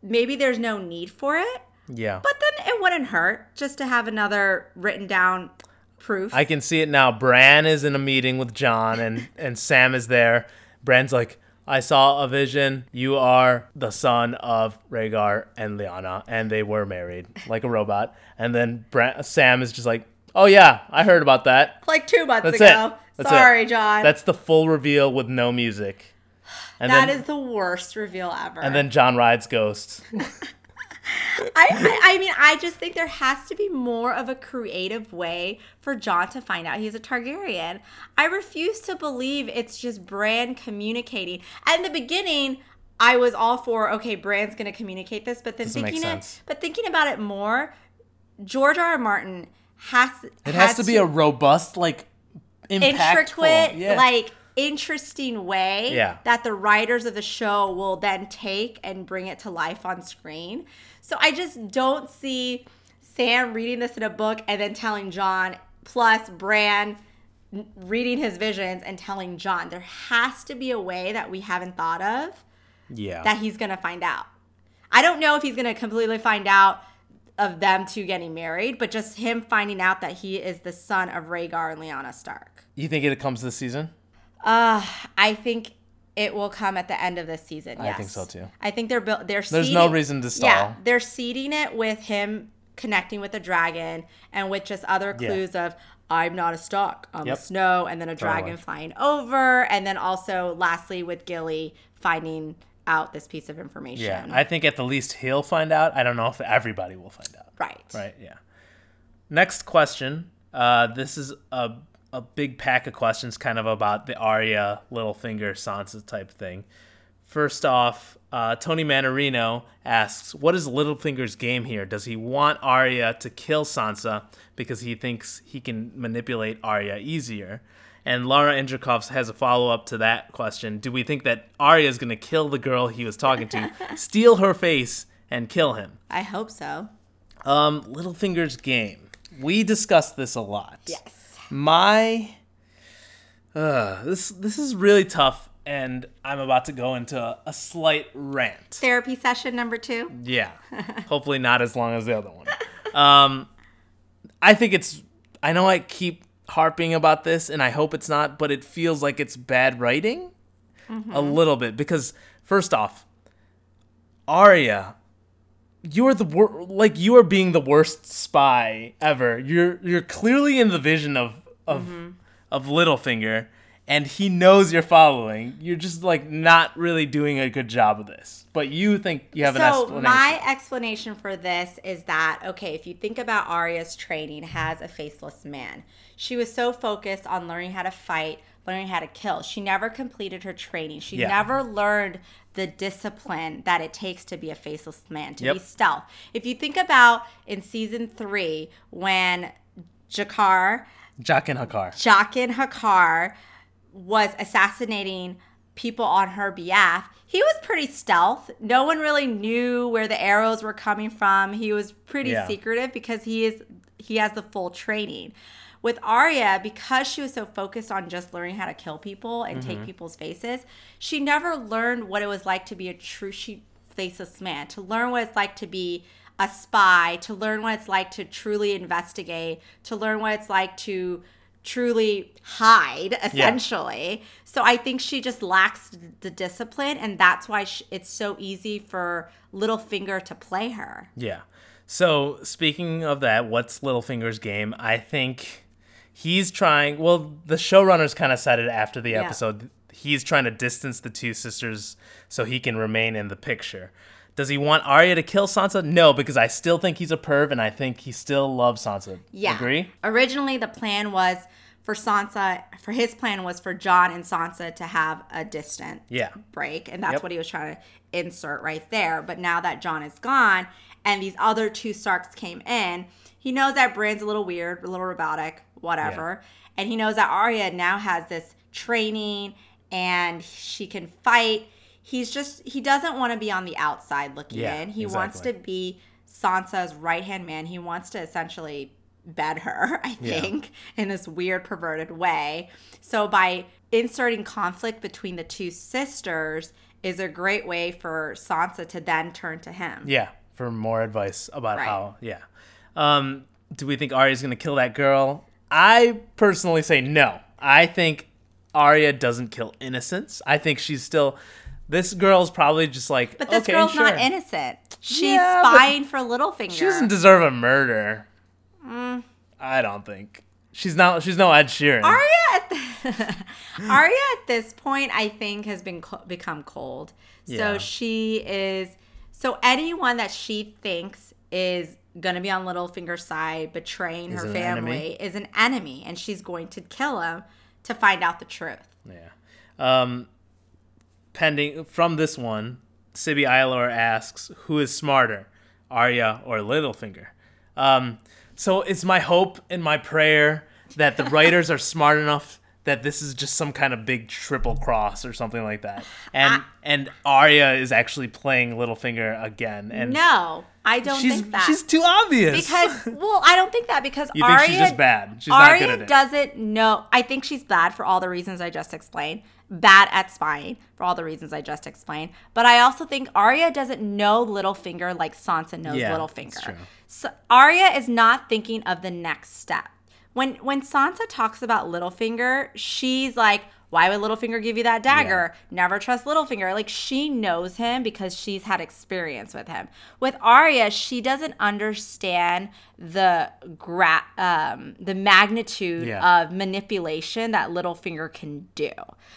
maybe there's no need for it, yeah. but then it wouldn't hurt just to have another written down proof. I can see it now. Bran is in a meeting with Jon and, and Sam is there. Bran's like, I saw a vision. You are the son of Rhaegar and Lyanna, and they were married like a robot. And then Bran, Sam is just like, Oh yeah, I heard about that. like two months That's ago. it. That's it. Sorry, Jon. That's the full reveal with no music. And That then, is the worst reveal ever. and then Jon rides Ghost. I, I, I mean, I just think there has to be more of a creative way for Jon to find out he's a Targaryen. I refuse to believe it's just Bran communicating. At the beginning, I was all for okay, Bran's going to communicate this, but then Doesn't thinking it, but thinking about it more, George R. R. Martin has It has to be a robust, like impactful, intricate, yeah. like interesting way Yeah. that the writers of the show will then take and bring it to life on screen. So I just don't see Sam reading this in a book and then telling Jon, plus Bran reading his visions and telling Jon. There has to be a way that we haven't thought of yeah. that he's going to find out. I don't know if he's going to completely find out of them two getting married, but just him finding out that he is the son of Rhaegar and Lyanna Stark. you think it comes this season? Uh, I think it will come at the end of this season. I think so, too. I think they're built. They're There's seeding, no reason to stall. Yeah, they're seeding it with him connecting with the dragon and with just other Yeah. clues of I'm not a Stark, I'm Yep. a Snow, and then a dragon flying over, and then also lastly with Gilly finding out this piece of information. Yeah, I think at the least he'll find out. I don't know if everybody will find out. right. Right. Yeah. Next question. Uh, this is a a big pack of questions, kind of about the Arya, Littlefinger, Sansa type thing. First off, uh, Tony Manarino asks, "What is Littlefinger's game here? Does he want Arya to kill Sansa because he thinks he can manipulate Arya easier?" And Laura Indrikov has a follow up to that question. Do we think that Arya is going to kill the girl he was talking to, steal her face, and kill him? I hope so. Um, Littlefinger's game. We discussed this a lot. Yes. My uh, this this is really tough, and I'm about to go into a, a slight rant. Therapy session number two. Yeah, hopefully not as long as the other one. Um, I think it's I know I keep harping about this, and I hope it's not, but it feels like it's bad writing a little bit because first off, Arya, you're the wor- like you are being the worst spy ever. You're you're clearly in the vision of of mm-hmm. of Littlefinger, and he knows you're following. You're just like not really doing a good job of this, but you think you have an So explanation. my explanation for this is that okay, if you think about Arya's training as a faceless man, she was so focused on learning how to fight, learning how to kill. She never completed her training. She Yeah. never learned the discipline that it takes to be a faceless man, to be stealth. If you think about in season three when Jakar Jaqen H'ghar. Jaqen H'ghar was assassinating people on her behalf, he was pretty stealth. No one really knew where the arrows were coming from. He was pretty Yeah. secretive because he is he has the full training. With Arya, because she was so focused on just learning how to kill people and Mm-hmm. take people's faces, she never learned what it was like to be a true she faceless man, to learn what it's like to be a spy, to learn what it's like to truly investigate, to learn what it's like to truly hide essentially. So I think she just lacks the discipline and that's why sh it's so easy for Littlefinger to play her. Yeah. So speaking of that, what's Littlefinger's game? I think he's trying. Well, the showrunners kind of said it after the Yeah. episode. He's trying to distance the two sisters so he can remain in the picture. Does he want Arya to kill Sansa? No, because I still think he's a perv, and I think he still loves Sansa. Yeah. Agree? Originally, the plan was for Sansa, for his plan was for Jon and Sansa to have a distant Yeah. break. And that's Yep. what he was trying to insert right there. But now that Jon is gone and these other two Starks came in, he knows that Bran's a little weird, a little robotic, whatever. And he knows that Arya now has this training and she can fight. He's just, he doesn't want to be on the outside looking Yeah, in. He wants to be Sansa's right hand man. He wants to essentially bed her, I Yeah. think, in this weird, perverted way. So by inserting conflict between the two sisters is a great way for Sansa to then turn to him. Yeah. For more advice about Right. how. Yeah. Um, do we think Arya's gonna kill that girl? I personally say no. I think Arya doesn't kill innocents. I think she's still. This girl's probably just like. But this okay, girl's not innocent. She's Yeah, spying for Littlefinger. She doesn't deserve a murder. Mm. I don't think she's not. She's no Ed Sheeran. Arya at the, Arya at this point, I think, has been co- become cold. So Yeah. she is. So anyone that she thinks is gonna be on Littlefinger's side, betraying Is her family, is an enemy, and she's going to kill him to find out the truth. Yeah. Um, pending from this one, Sibby Eilor asks, "Who is smarter, Arya or Littlefinger?" Um, so it's my hope and my prayer that the writers are smart enough that this is just some kind of big triple cross or something like that, and and Arya is actually playing Littlefinger again, and No, I don't think that. she's too obvious because well, I don't think that because You think she's just bad? She's not Arya good at it. doesn't know. I think she's bad for all the reasons I just explained. Bad at spying for all the reasons I just explained. But I also think Arya doesn't know Littlefinger like Sansa knows Yeah, Littlefinger. that's true. So Arya is not thinking of the next step. When when Sansa talks about Littlefinger, she's like, "Why would Littlefinger give you that dagger? Never trust Littlefinger." Like she knows him because she's had experience with him. With Arya, she doesn't understand the gra- um, the magnitude Yeah. of manipulation that Littlefinger can do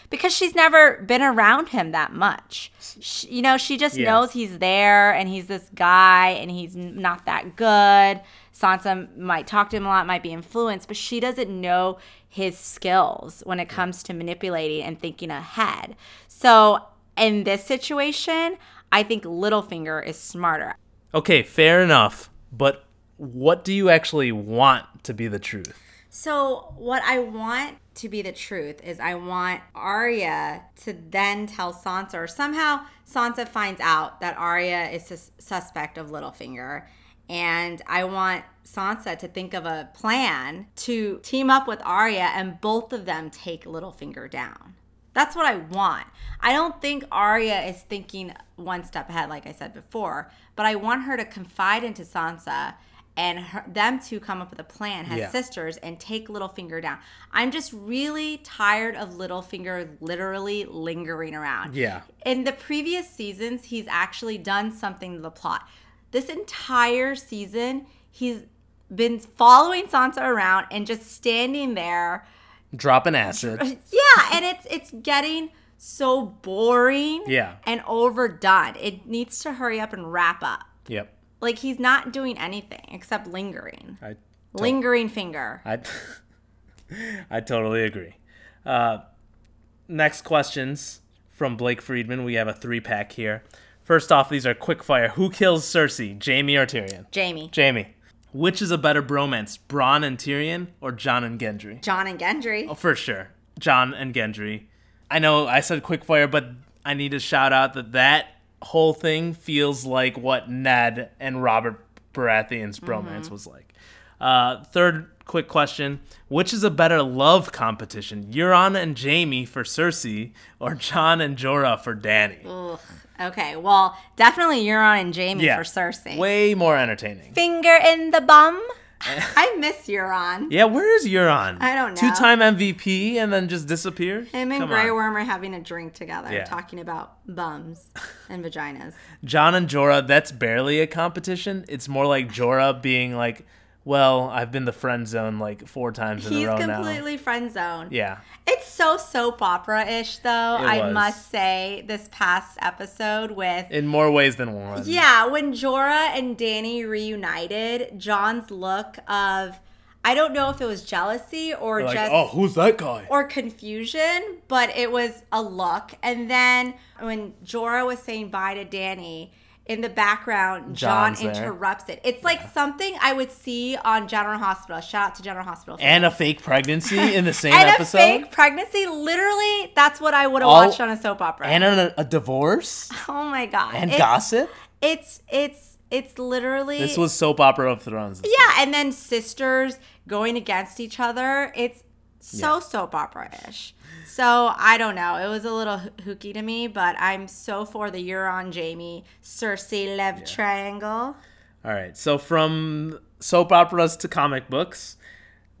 because she's never been around him that much. She, you know, she just Yeah. knows he's there and he's this guy and he's not that good. Sansa might talk to him a lot, might be influenced, but she doesn't know his skills when it comes to manipulating and thinking ahead. So in this situation, I think Littlefinger is smarter. okay, fair enough. But what do you actually want to be the truth? So, what I want to be the truth is I want Arya to then tell Sansa, or somehow Sansa finds out that Arya is sus- suspect of Littlefinger. And I want Sansa to think of a plan to team up with Arya and both of them take Littlefinger down. That's what I want. I don't think Arya is thinking one step ahead, like I said before, but I want her to confide into Sansa and her, them to come up with a plan as Yeah. sisters and take Littlefinger down. I'm just really tired of Littlefinger literally lingering around. Yeah. In the previous seasons, he's actually done something to the plot. This entire season, he's been following Sansa around and just standing there. Dropping acid. Yeah, and it's it's getting so boring Yeah. and overdone. It needs to hurry up and wrap up. Yep. Like he's not doing anything except lingering. I Lingering finger. I, I totally agree. Uh, next questions from Blake Friedman. We have a three pack here. First off, these are quick fire. Who kills Cersei, Jaime or Tyrion? Jaime. Jaime. Which is a better bromance, Bronn and Tyrion or Jon and Gendry? Jon and Gendry. Oh, for sure. Jon and Gendry. I know I said quick fire, but I need to shout out that that whole thing feels like what Ned and Robert Baratheon's bromance was like. Uh, third quick question Which is a better love competition, Euron and Jaime for Cersei or Jon and Jorah for Dany? Okay, well, definitely Euron and Jaime for Cersei. Way more entertaining. Finger in the bum. Eh. I miss Euron. Yeah, where is Euron? I don't know. Two time MVP and then just disappeared? Him and Come Grey on. Worm are having a drink together, Yeah. talking about bums and vaginas. Jon and Jorah, that's barely a competition. It's more like Jorah being like, well, I've been the friend zone like four times in He's a row He's completely friend zone. Yeah. It's so soap opera ish, though. It I was. must say, this past episode with In more ways than one. Yeah, when Jorah and Dany reunited, Jon's look of I don't know if it was jealousy or They're like, just oh, who's that guy? or confusion, but it was a look. And then when Jorah was saying bye to Dany, in the background, Jon Jon's there. interrupts it. It's like something I would see on General Hospital. Shout out to General Hospital. and a fake pregnancy in the same and episode. a fake pregnancy. Literally, that's what I would have watched on a soap opera. and a, a divorce oh my god! and It's- gossip. It's it's it's literally This was soap opera of Thrones. yeah, and then sisters going against each other. It's so Yeah. soap opera ish. So I don't know. It was a little hooky to me, but I'm so for the Euron Jaime Cersei Lev triangle. All right. So from soap operas to comic books,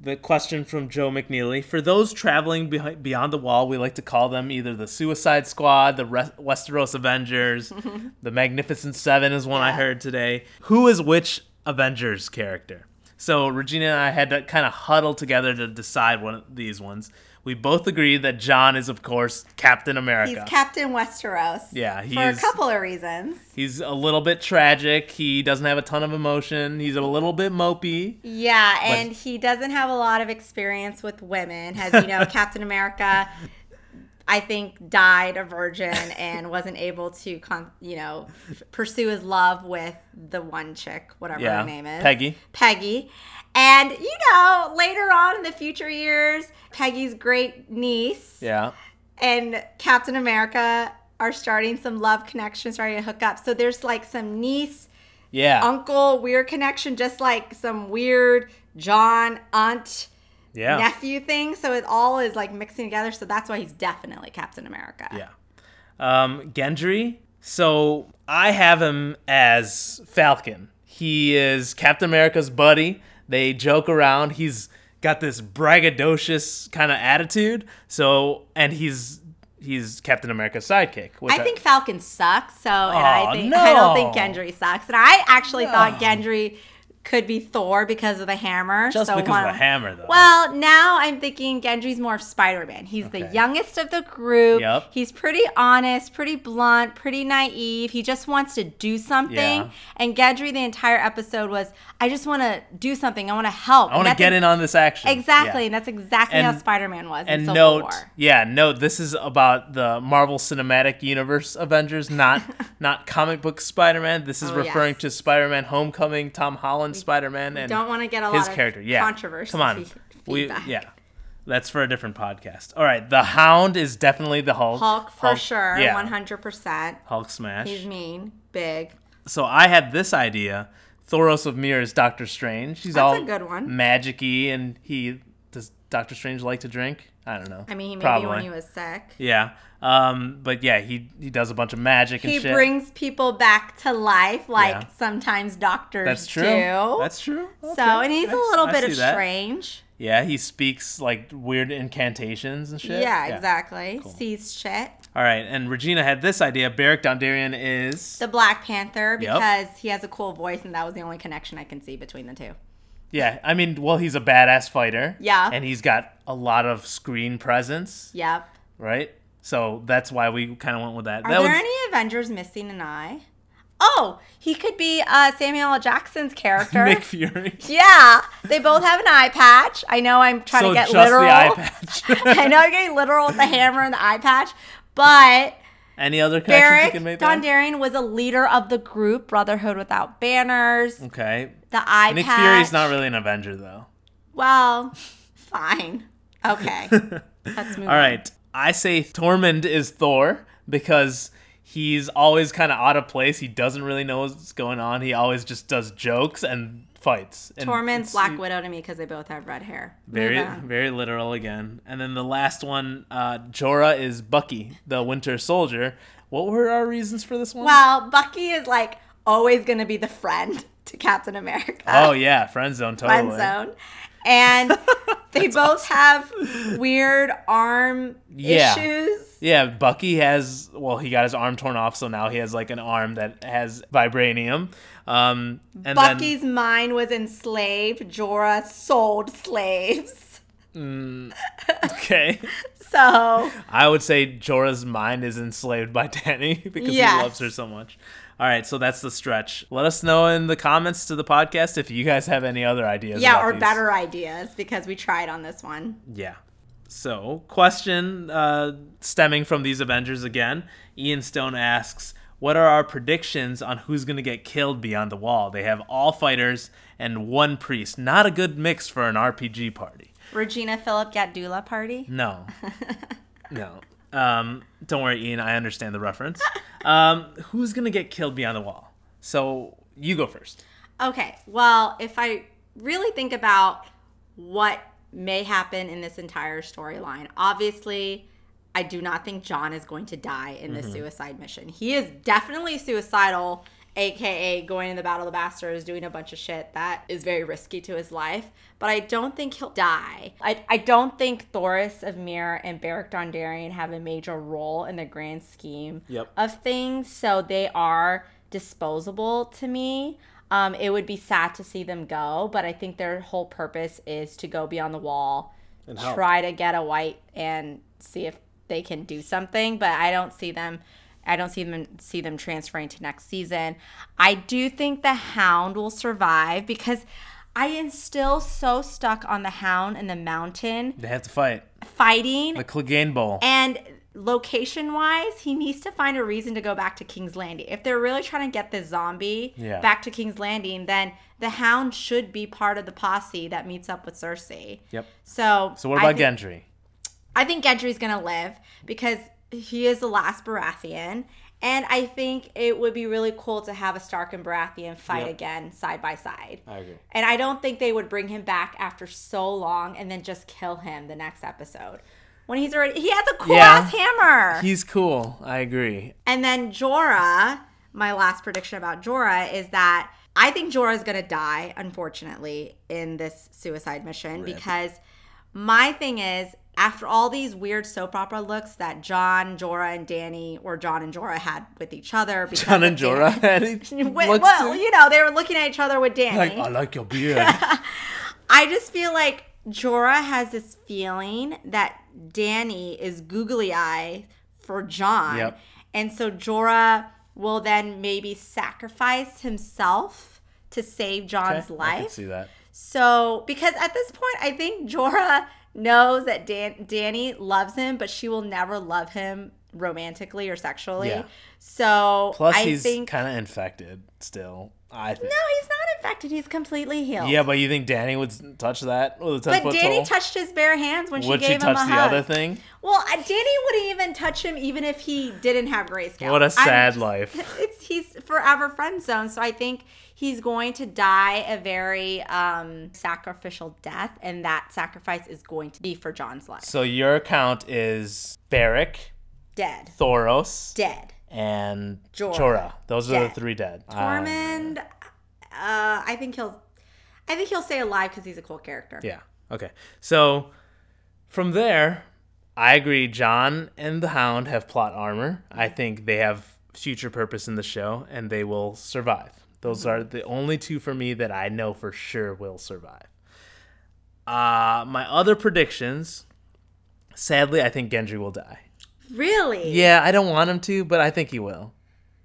the question from Joe McNeely: For those traveling behi- beyond the wall, we like to call them either the Suicide Squad, the Re- Westeros Avengers, the Magnificent Seven is one I heard today. Who is which Avengers character? So Regina and I had to kind of huddle together to decide one of these ones. We both agree that Jon is, of course, Captain America. He's Captain Westeros. Yeah, for a couple of reasons. He's a little bit tragic. He doesn't have a ton of emotion. He's a little bit mopey. Yeah, and he doesn't have a lot of experience with women. As you know, Captain America, I think, died a virgin and wasn't able to, con- you know, f- pursue his love with the one chick, whatever Yeah, her name is, Peggy. Peggy. And you know, later on in the future years, Peggy's great niece Yeah. and Captain America are starting some love connections, starting to hook up. So there's like some niece Yeah. uncle weird connection, just like some weird Jon aunt yeah. nephew thing. So it all is like mixing together. So that's why he's definitely Captain America. Yeah. Um, Gendry. So I have him as Falcon. He is Captain America's buddy. They joke around. He's got this braggadocious kind of attitude. So and he's he's Captain America's sidekick. which I think Falcon sucks. So and Aw, I think I don't think. Gendry sucks. And I actually thought Gendry could be Thor because of the hammer. just so because one- of the hammer though. Well, now I'm thinking Gendry's more of Spider-Man. He's the youngest of the group. Yep. He's pretty honest, pretty blunt, pretty naive. He just wants to do something. Yeah. And Gendry, the entire episode was, I just want to do something. I want to help. I want to get in on this action. Exactly, Yeah. and that's exactly how Spider-Man was in and note, War. yeah, note this is about the Marvel Cinematic Universe Avengers, not not comic book Spider-Man. This is Oh, referring yes. to Spider-Man: Homecoming, Tom Holland Spider-Man, and Don't want to get a his lot of character. Yeah, controversy. Come on, we feedback. yeah, that's for a different podcast. All right, the Hound is definitely the Hulk. Hulk for sure, Yeah, 100%. Hulk smash. He's mean, big. so I had this idea. Thoros of Myr is Doctor Strange. He's That's all a good one. magic-y, and he does. Doctor Strange like to drink? I don't know. I mean, he maybe Probably. when he was sick. Yeah. Um, but yeah, he he does a bunch of magic and He shit. brings people back to life, like Yeah. sometimes doctors That's true. do. That's true. Okay. so, and he's a little I bit of that. strange. Yeah, he speaks like weird incantations and shit. Yeah, exactly. Sees shit. All right, and Regina had this idea. Beric Dondarrion is The Black Panther Yep. because he has a cool voice, and that was the only connection I can see between the two. Yeah. I mean, well, he's a badass fighter. Yeah. and he's got a lot of screen presence, Yep. right? So that's why we kind of went with that. Are that there was- any Avengers missing an eye? Oh, he could be uh, Samuel L. Jackson's character. Nick Fury. yeah, they both have an eye patch. I know I'm trying So to get just literal. the eye patch. I know I'm getting literal with the hammer and the eye patch, but Any other connections you can make there? Dondarrion was a leader of the group Brotherhood Without Banners. Okay. The eye Nick. Fury's not really an Avenger though. Well, fine. Okay. Let's move All right. I say Tormund is Thor because he's always kind of out of place. He doesn't really know what's going on. He always just does jokes and fights. And Tormund's Black Widow to me because they both have red hair. Very, very literal again. And then the last one, uh, Jorah is Bucky, the Winter Soldier. What were our reasons for this one? Well, Bucky is like always going to be the friend to Captain America. oh yeah, friend zone totally. friend zone. And they both have weird arm Yeah. issues. Yeah, Bucky has well, he got his arm torn off, so now he has like an arm that has vibranium. Um, and Bucky's mind was enslaved. Jorah sold slaves. then okay, So I would say Jorah's mind is enslaved by Dany because Yes. he loves her so much. All right, so that's the stretch. Let us know in the comments to the podcast if you guys have any other ideas. yeah, or these. better ideas because we tried on this one. Yeah. So, question uh, stemming from these Avengers again. Ian Stone asks, "What are our predictions on who's going to get killed beyond the wall?" They have all fighters and one priest. Not a good mix for an RPG party. Regina Philip Gatdula party. No. no. Um, don't worry, Ian. I understand the reference. Um, who's to get killed beyond the wall? So, you go first. Okay, well, if I really think about what may happen in this entire storyline, obviously, I do not think Jon is going to die in this suicide mission. He is definitely suicidal, aka going in the Battle of the Bastards, doing a bunch of shit that is very risky to his life. But I don't think he'll die. I, I don't think Thoros of Myr and Beric Dondarrion have a major role in the grand scheme Yep. of things, so they are disposable to me. Um, it would be sad to see them go, but I think their whole purpose is to go beyond the wall, And help. try to get a white and see if they can do something. But I don't see them. I don't see them see them transferring to next season. I do think the Hound will survive because I am still so stuck on the Hound and the mountain They have to fight. fighting The Clegane Bowl. and location wise, he needs to find a reason to go back to King's Landing. If they're really trying to get this zombie Yeah. back to King's Landing, then the Hound should be part of the posse that meets up with Cersei. Yep. So, So, what I about thi- Gendry? I think Gendry's gonna live because he is the last Baratheon. And I think it would be really cool to have a Stark and Baratheon fight Yep. again side by side. I agree. And I don't think they would bring him back after so long and then just kill him the next episode. When he's already he has a cool Yeah. ass hammer. He's cool. I agree. And then Jorah, my last prediction about Jorah is that I think Jorah is going to die, unfortunately, in this suicide mission because my thing is, after all these weird soap opera looks that Jon, Jorah, and Dany, or Jon and Jorah had with each other, Jon and Jorah had each- Well, well, you know, they were looking at each other with Dany. like, I like your beard. I just feel like Jorah has this feeling that Danny is googly eye for Jon. Yep. And so Jorah will then maybe sacrifice himself to save Jon's Okay, I can life. see that. So, because at this point, I think Jorah knows that Dan- Dany loves him, but she will never love him romantically or sexually. Yeah. So, Plus, I he's kind of infected still. I think. No, he's not infected. He's completely healed. Yeah, but you think Dany would touch that with a ten But foot Dany pole? touched his bare hands when would she she gave touch him a the hug. other thing? Well, uh, Dany wouldn't even touch him even if he didn't have grayscale. What a sad life. It's he's forever friend zone. So I think he's going to die a very um, sacrificial death, and that sacrifice is going to be for Jon's life. So your account is Beric, Dead, Thoros, dead. And Jorah. Jorah. Those are the three dead. Um, Tormund, uh, I think he'll, I think he'll stay alive because he's a cool character. Yeah. Okay. So from there, I agree. Jon and the Hound have plot armor. I think they have future purpose in the show, and they will survive. Those are the only two for me that I know for sure will survive. Uh, my other predictions. Sadly, I think Gendry will die. Really? Yeah, I don't want him to, but I think he will.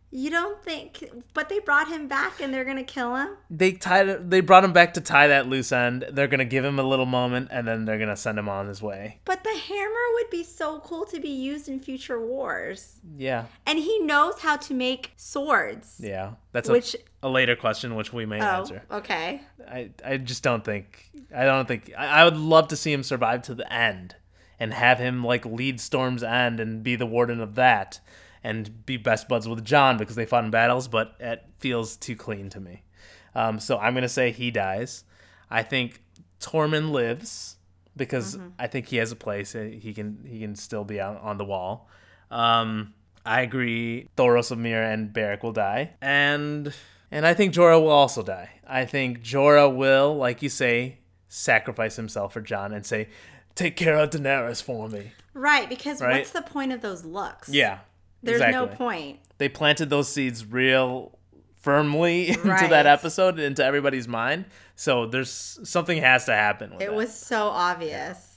You don't think? But they brought him back, and they're gonna kill him. They tied. They brought him back to tie that loose end. They're gonna give him a little moment, and then they're gonna send him on his way. But the hammer would be so cool to be used in future wars. Yeah. And he knows how to make swords. Yeah, that's Which- a, a later question, which we may Oh, answer. okay. I, I just don't think. I don't think. I, I would love to see him survive to the end, and have him like lead Storm's End and be the warden of that, and be best buds with Jon because they fought in battles. But it feels too clean to me. Um, so I'm gonna say he dies. I think Tormund lives because I think he has a place. Uh, He can he can still be out on the wall. Um, I agree. Thoros of Myr and Beric will die, and and I think Jorah will also die. I think Jorah will, like you say, sacrifice himself for Jon and say, "Take care of Daenerys for me." Right, because Right. what's the point of those looks? Yeah, There's no point. They planted those seeds real firmly into Right. that episode, into everybody's mind. So there's something has to happen. With It that. was so obvious.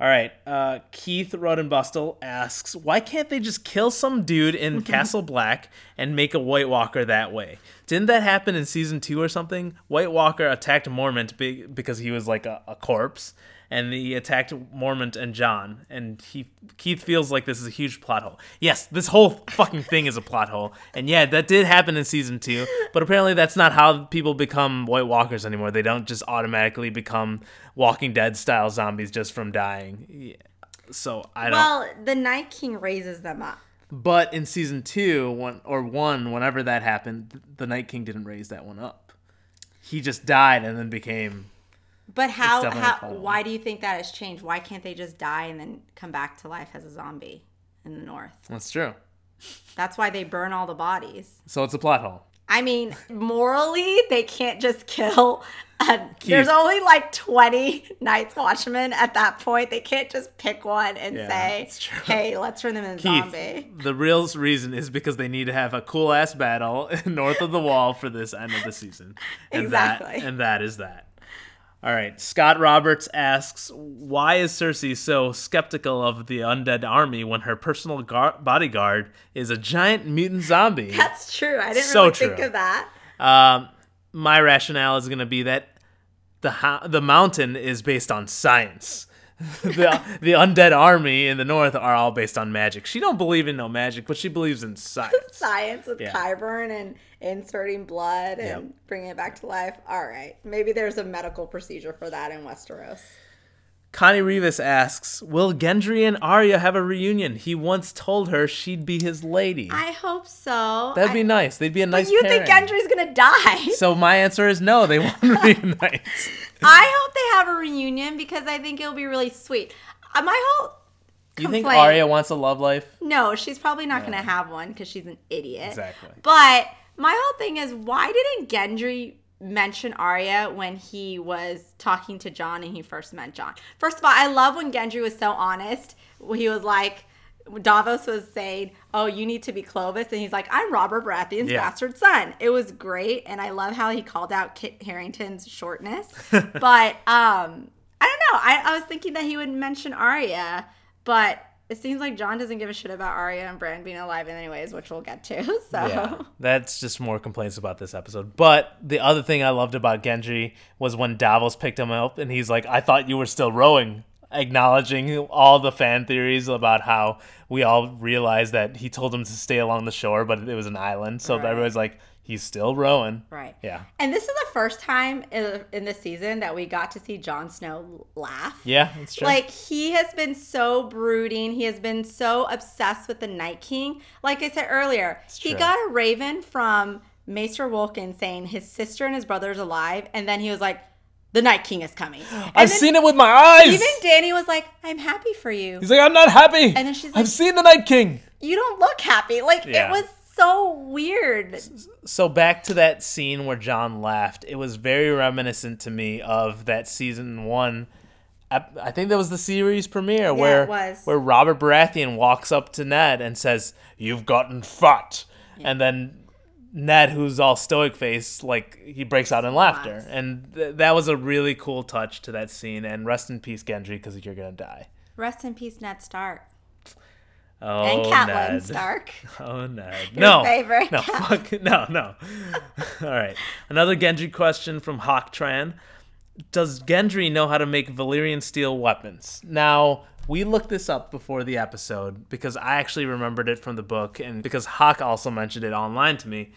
All right. Uh, Keith Rodenbustle asks, why can't they just kill some dude in Castle Black and make a White Walker that way? Didn't that happen in season two or something? White Walker attacked Mormont be- because he was like a, a corpse, and he attacked Mormont and Jon. And he Keith feels like this is a huge plot hole. Yes, this whole fucking thing is a plot hole. And yeah, that did happen in season two, but apparently that's not how people become White Walkers anymore. They don't just automatically become Walking Dead style zombies just from dying. Yeah. So I don't. Well, the Night King raises them up. but in season two, one or one, whenever that happened, the Night King didn't raise that one up. He just died and then became. But how, how why do you think that has changed? Why can't they just die and then come back to life as a zombie in the north? That's true. That's why they burn all the bodies. So it's a plot hole. I mean, morally, they can't just kill. A, there's only like 20 Night's Watchmen at that point. They can't just pick one and Yeah, say, hey, let's turn them into Keith, zombie. the real reason is because they need to have a cool ass battle north of the wall for this end of the season. And Exactly. That, and that is that. All right. Scott Roberts asks, why is Cersei so skeptical of the undead army when her personal gar- bodyguard is a giant mutant zombie? That's true. I didn't So really think of that. Um, my rationale is going to be that the ho- the mountain is based on science. the the undead army in the north are all based on magic. She don't believe in no magic, but she believes in science. Science with Yeah. Qyburn and inserting blood and Yep. bringing it back to life. All right. Maybe there's a medical procedure for that in Westeros. Connie Rivas asks, "Will Gendry and Arya have a reunion? He once told her she'd be his lady. I hope so. That'd I- be nice. They'd be a nice But you pairing." think Gendry's gonna die? so my answer is no. They won't reunite. I hope they have a reunion because I think it'll be really sweet. Uh, my whole Do you think Arya wants a love life? No, she's probably not going to have one because she's an idiot. Exactly. But my whole thing is, why didn't Gendry mention Arya when he was talking to Jon and he first met Jon? First of all, I love when Gendry was so honest. He was like, Davos was saying, "Oh, you need to be Clovis," and he's like, "I'm Robert Baratheon's Yeah. bastard son." It was great, and I love how he called out Kit Harington's shortness. but um, I don't know. I, I was thinking that he would mention Arya, but it seems like Jon doesn't give a shit about Arya and Bran being alive, in anyways, which we'll get to. So Yeah, that's just more complaints about this episode. But the other thing I loved about Gendry was when Davos picked him up and he's like, "I thought you were still rowing. acknowledging all the fan theories about how we all realized that he told them to stay along the shore, but it was an island. So Right. everybody's like, he's still rowing. Right. Yeah. And this is the first time in, in the season that we got to see Jon Snow laugh. Yeah, it's true. Like he has been so brooding. He has been so obsessed with the Night King. Like I said earlier, he true. got a raven from Maester Wolkan saying his sister and his brother is alive, and then he was like, "The Night King is coming." And I've seen it with my eyes. Even Dany was like, "I'm happy for you. He's like, I'm not happy. And then she's like, I've seen the Night King. You don't look happy." Like Yeah. it was so weird. So back to that scene where Jon laughed. It was very reminiscent to me of that season one. I I think that was the series premiere where where Robert Baratheon walks up to Ned and says, "You've gotten fat," and then Ned, who's all stoic face, like he breaks out in laughter, Laughs. and th- that was a really cool touch to that scene. And rest in peace, Gendry, because you're gonna die. Rest in peace, Ned Stark Oh, and Catelyn Ned. Stark. Oh Ned. Your no. favorite No, cat. fuck no, no. All right. Another Gendry question from Hawktran. Does Gendry know how to make Valyrian steel weapons? Now, we looked this up before the episode because I actually remembered it from the book and because Hawk also mentioned it online to me.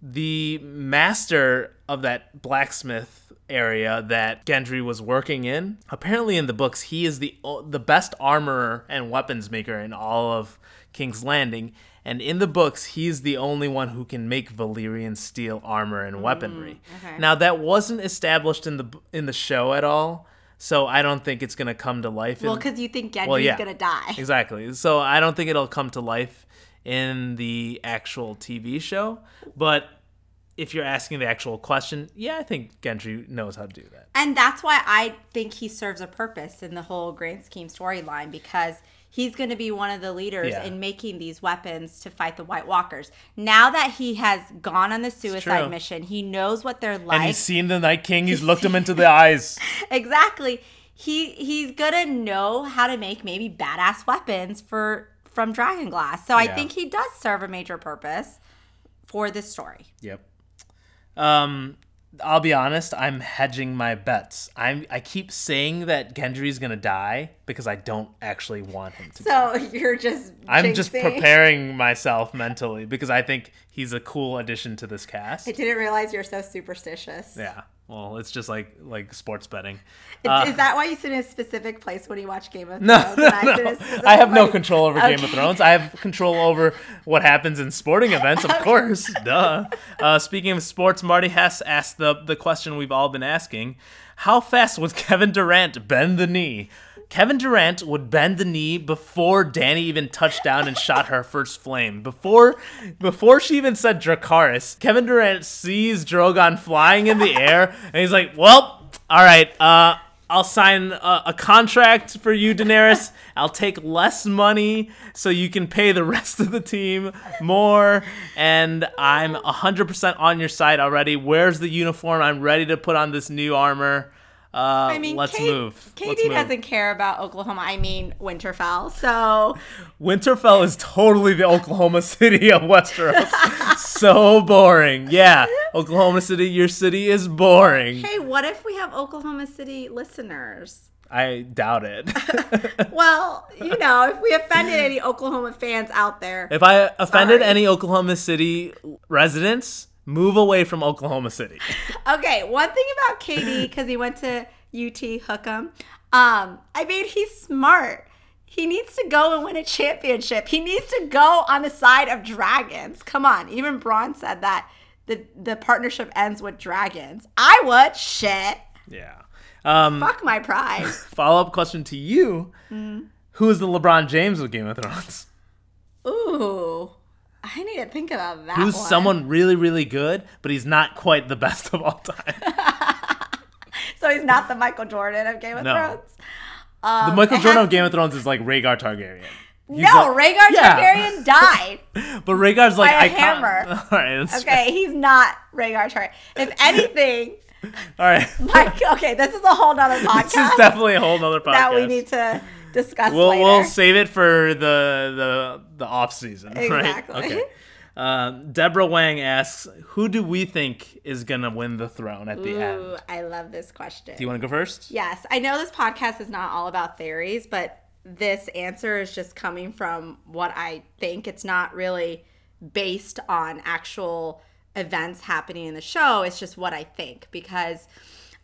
The master of that blacksmith area that Gendry was working in, apparently in the books, he is the the best armorer and weapons maker in all of King's Landing. And in the books, he's the only one who can make Valyrian steel armor and weaponry. Mm, okay. Now that wasn't established in the in the show at all, so I don't think it's gonna come to life. Well, because you think Gendry's well, yeah, gonna die. Exactly. So I don't think it'll come to life in the actual TV show. But if you're asking the actual question, yeah, I think Gendry knows how to do that. And that's why I think he serves a purpose in the whole grand scheme storyline because he's going to be one of the leaders Yeah. in making these weapons to fight the White Walkers. Now that he has gone on the suicide mission, he knows what they're like. And he's seen the Night King. He's looked him into the eyes. exactly. He he's gonna know how to make maybe badass weapons for from Dragon Glass. So I think he does serve a major purpose for this story. Yep. Um, I'll be honest. I'm hedging my bets. I'm. I keep saying that Gendry's gonna die because I don't actually want him to. So you're just I'm just preparing myself mentally because I think he's a cool addition to this cast. I didn't realize you're so superstitious. Yeah. Well, it's just like like sports betting. Is- Uh, is that why you sit in a specific place when you watch Game of No, Thrones? no, and I sit in a no. specific I have no control over Game of Thrones. I have control over what happens in sporting events, of course. Duh. Uh, speaking of sports, Marty Hess asked the the question we've all been asking: How fast would Kevin Durant bend the knee? Kevin Durant would bend the knee before Dany even touched down and shot her first flame. Before before she even said Dracarys, Kevin Durant sees Drogon flying in the air and he's like, "Well, all right, uh I'll sign a, a contract for you, Daenerys. I'll take less money so you can pay the rest of the team more. And I'm 100% on your side already. Where's the uniform? I'm ready to put on this new armor. Uh, I mean, let's Kate- move. KD Let's move. doesn't care about Oklahoma. I mean, Winterfell. So Winterfell is totally the Oklahoma City of Westeros. so boring. Yeah, Oklahoma City, your city is boring. hey, what if we have Oklahoma City listeners? I doubt it. Well, you know, if we offended any Oklahoma fans out there, If I offended Sorry. any Oklahoma City residents, move away from Oklahoma City. Okay, one thing about KD, because he went to UT Hookham, um, I mean, he's smart. He needs to go and win a championship. He needs to go on the side of dragons. Come on, even Bronn said that the the partnership ends with dragons. I would shit. Yeah. Um, Fuck my pride. follow up question to you: Who is the LeBron James of Game of Thrones? Ooh, I need to think about that. Who's one. someone really, really good, but he's not quite the best of all time? So he's not the Michael Jordan of Game of No. Thrones. the um, Michael Jordan has of Game of Thrones is like Rhaegar Targaryen. He's no, like- Rhaegar Yeah. Targaryen died. But Rhaegar's like By a icon- hammer. All right, Okay, he's not Rhaegar Targaryen. If anything, all right. Okay, this is a whole nother podcast this is definitely a whole nother podcast. that we need to discuss We'll later. we'll save it for the the the off season. Exactly. Right? Okay. Uh, Deborah Wang asks, "Who do we think is gonna win the throne at the Ooh, end?" I love this question. Do you want to go first? Yes, I know this podcast is not all about theories, but this answer is just coming from what I think. It's not really based on actual events happening in the show. It's just what I think because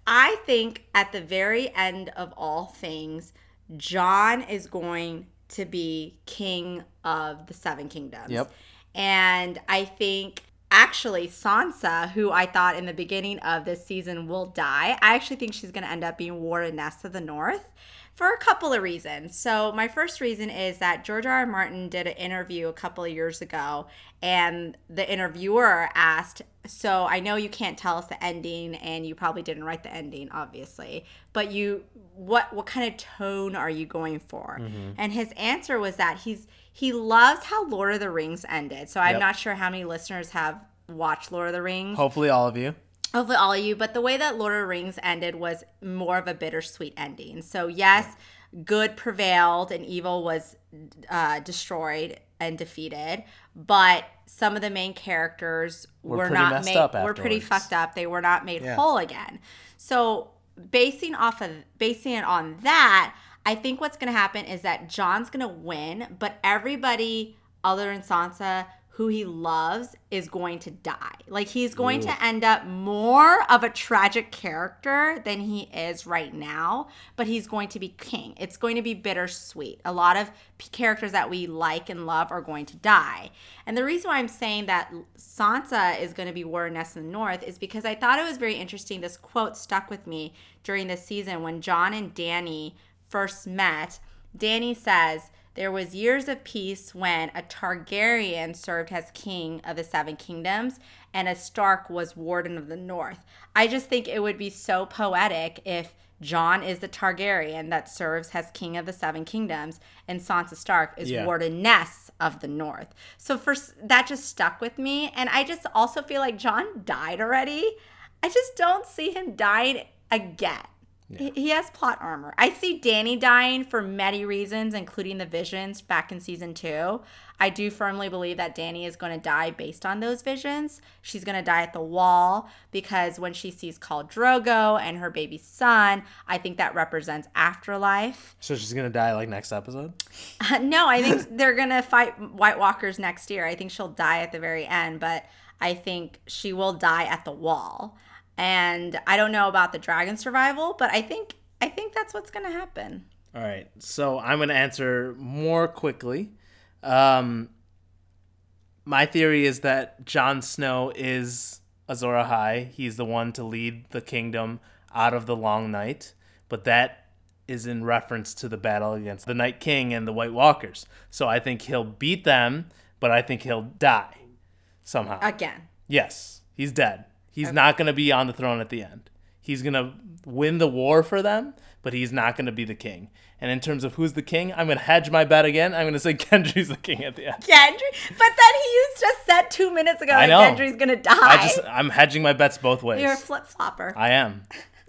I think at the very end of all things, Jon is going to be king of the seven kingdoms. Yep. And I think actually Sansa, who I thought in the beginning of this season will die, I actually think she's going to end up being Wardeness of the North for a couple of reasons. So, my first reason is that George R. R. Martin did an interview a couple of years ago, and the interviewer asked, So, I know you can't tell us the ending, and you probably didn't write the ending, obviously, but you, what, what kind of tone are you going for? Mm-hmm. And his answer was that he's, he loves how Lord of the Rings ended. So, I'm Yep. not sure how many listeners have watched Lord of the Rings Hopefully, all of you. Hopefully all of you but the way that lord of the rings ended was more of a bittersweet ending. So yes good prevailed and evil was uh, destroyed and defeated but some of the main characters Were were, not made were pretty fucked up. They were not made Yeah. whole again. So basing off of basing it on that i think what's going to happen is that jon's going to win but everybody other than sansa who he loves is going to die. Like he's going to end up more of a tragic character than he is right now but he's going to be king. It's going to be bittersweet. A lot of characters that we like and love are going to die. And the reason why i'm saying that sansa is going to be wardeness in the north is because i thought it was very interesting this quote stuck with me during this season when jon and dany first met. Dany says there was years of peace when a Targaryen served as king of the seven kingdoms and a Stark was warden of the north. I just think it would be so poetic if Jon is the Targaryen that serves as king of the seven kingdoms and Sansa Stark is Yeah. wardeness of the north. So first that just stuck with me and I just also feel like Jon died already. I just don't see him dying again. He- He has plot armor. I see Dany dying for many reasons, including the visions back in season two. I do firmly believe that Dany is going to die based on those visions. She's going to die at the wall because when she sees Khal Drogo and her baby son, I think that represents afterlife. So she's gonna die like next episode. Uh, no, I think they're going to fight White Walkers next year. I think she'll die at the very end, but I think she will die at the wall. And I don't know about the dragon survival, but I think I think that's what's going to happen. All right. So I'm going to answer more quickly. Um, my theory is that Jon Snow is Azor Ahai. He's the one to lead the kingdom out of the long night, but that is in reference to the battle against the Night King and the White Walkers. So I think he'll beat them, but I think he'll die somehow. Again. Yes, he's dead. He's not going to be on the throne at the end. He's going to win the war for them, but he's not going to be the king. And in terms of who's the king, I'm going to hedge my bet again. I'm going to say Gendry's the king at the end. Gendry, but then he used just said two minutes ago I that. Gendry's gonna die. I just I'm hedging my bets both ways. You're a flip flopper. I am.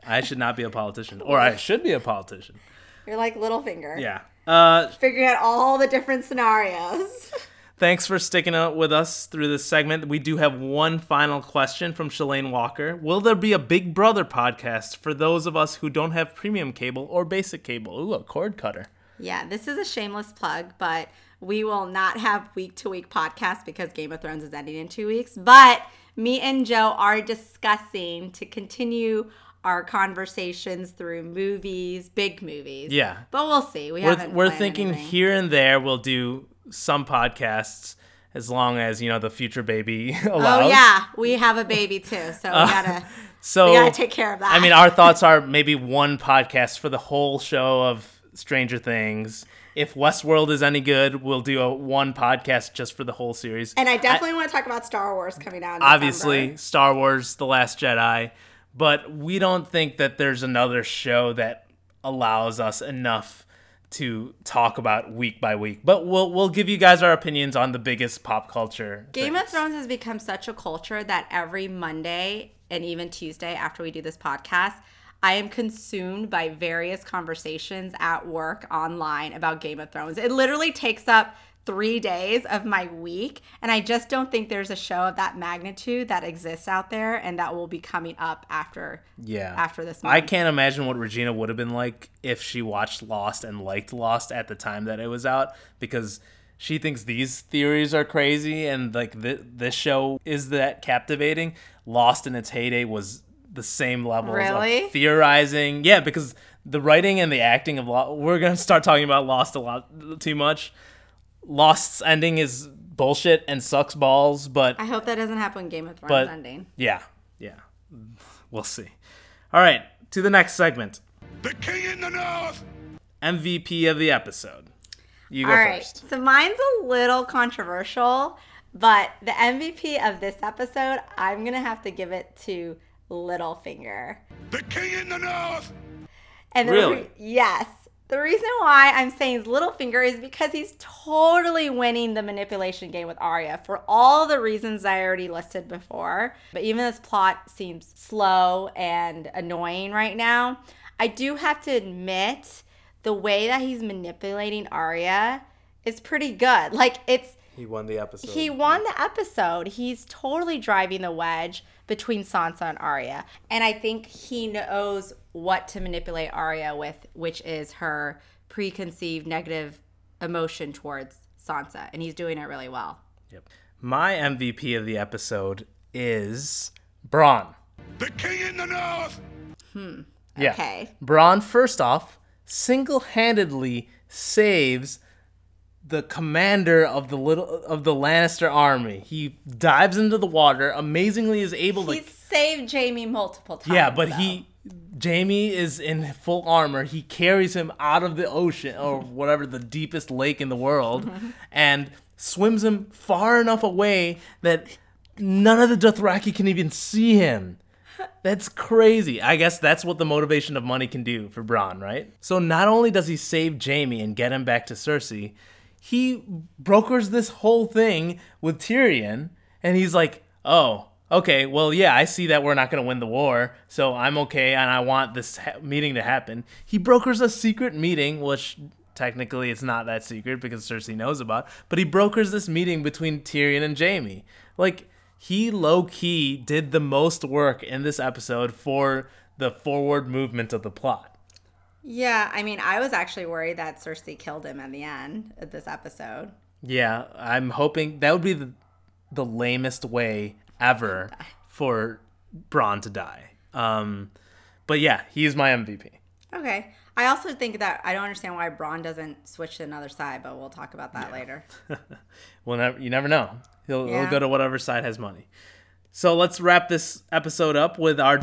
I should not be a politician, or I should be a politician. You're like Littlefinger. Yeah. Uh, Figuring out all the different scenarios. Thanks for sticking out with us through this segment. We do have one final question from Shalane Walker. Will there be a Big Brother podcast for those of us who don't have premium cable or basic cable? Ooh, a cord cutter. Yeah, this is a shameless plug, but we will not have week to week podcasts because Game of Thrones is ending in two weeks. But me and Joe are discussing to continue our conversations through movies, big movies. Yeah. But we'll see. We We're, haven't we're thinking anything. here and there we'll do some podcasts as long as, you know, the future baby allows. Oh yeah, we have a baby too, so we uh, gotta So we gotta take care of that. I mean, our thoughts are maybe one podcast for the whole show of Stranger Things. If Westworld is any good, we'll do a one podcast just for the whole series. and I definitely want to talk about Star Wars coming out. In Obviously, December. Star Wars: The Last Jedi, but we don't think that there's another show that allows us enough to talk about week by week. But we'll we'll give you guys our opinions on the biggest pop culture. Game of. Thrones has become such a culture that every Monday and even Tuesday after we do this podcast, I am consumed by various conversations at work online about Game of Thrones. It literally takes up three days of my week. And I just don't think there's a show of that magnitude that exists out there and that will be coming up after Yeah. after this I can't imagine what Regina would have been like if she watched Lost and liked Lost at the time that it was out because she thinks these theories are crazy and like th- this show is that captivating. Lost in its heyday was the same level Really? of theorizing. Yeah, because the writing and the acting of Lost, we're going to start talking about Lost a lot too much. Lost's ending is bullshit and sucks balls, but I hope that doesn't happen Game of Thrones But- ending. yeah, yeah. We'll see. All right, to the next segment. The king in the north! MVP of the episode. You go All right. first. So mine's a little controversial, but the MVP of this episode, I'm going to have to give it to Littlefinger. The king in the north! And Really? re- yes. The reason why I'm saying Littlefinger is because he's totally winning the manipulation game with Arya for all the reasons I already listed before. But even this plot seems slow and annoying right now. I do have to admit the way that he's manipulating Arya is pretty good. Like it's He won the episode. he won the episode. He's totally driving the wedge between Sansa and Arya. And I think he knows what to manipulate Arya with, which is her preconceived negative emotion towards Sansa. And he's doing it really well. Yep. My MVP of the episode is Bronn. The king in the north! Hmm. Yeah. Okay. Bronn, first off, single handedly saves the commander of the little of the Lannister army. He dives into the water, amazingly is able to He saved Jaime multiple times. Yeah, but though. he Jaime is in full armor. He carries him out of the ocean or whatever the deepest lake in the world and swims him far enough away that none of the Dothraki can even see him. That's crazy. I guess that's what the motivation of money can do for Bronn, right? So not only does he save Jaime and get him back to Cersei, he brokers this whole thing with Tyrion, and he's like, "Oh, okay, well, yeah, I see that we're not going to win the war, so I'm okay, and I want this ha- meeting to happen." He brokers a secret meeting, which technically it's not that secret because Cersei knows about, but he brokers this meeting between Tyrion and Jaime. Like he low key did the most work in this episode for the forward movement of the plot. Yeah, I mean, I was actually worried that Cersei killed him at the end of this episode. Yeah, I'm hoping that would be the, the lamest way ever for Bronn to die. Um, but yeah, he's my MVP. Okay. I also think that I don't understand why Bronn doesn't switch to another side, but we'll talk about that later. Well, never, you never know. He'll, he'll go to whatever side has money. So let's wrap this episode up with our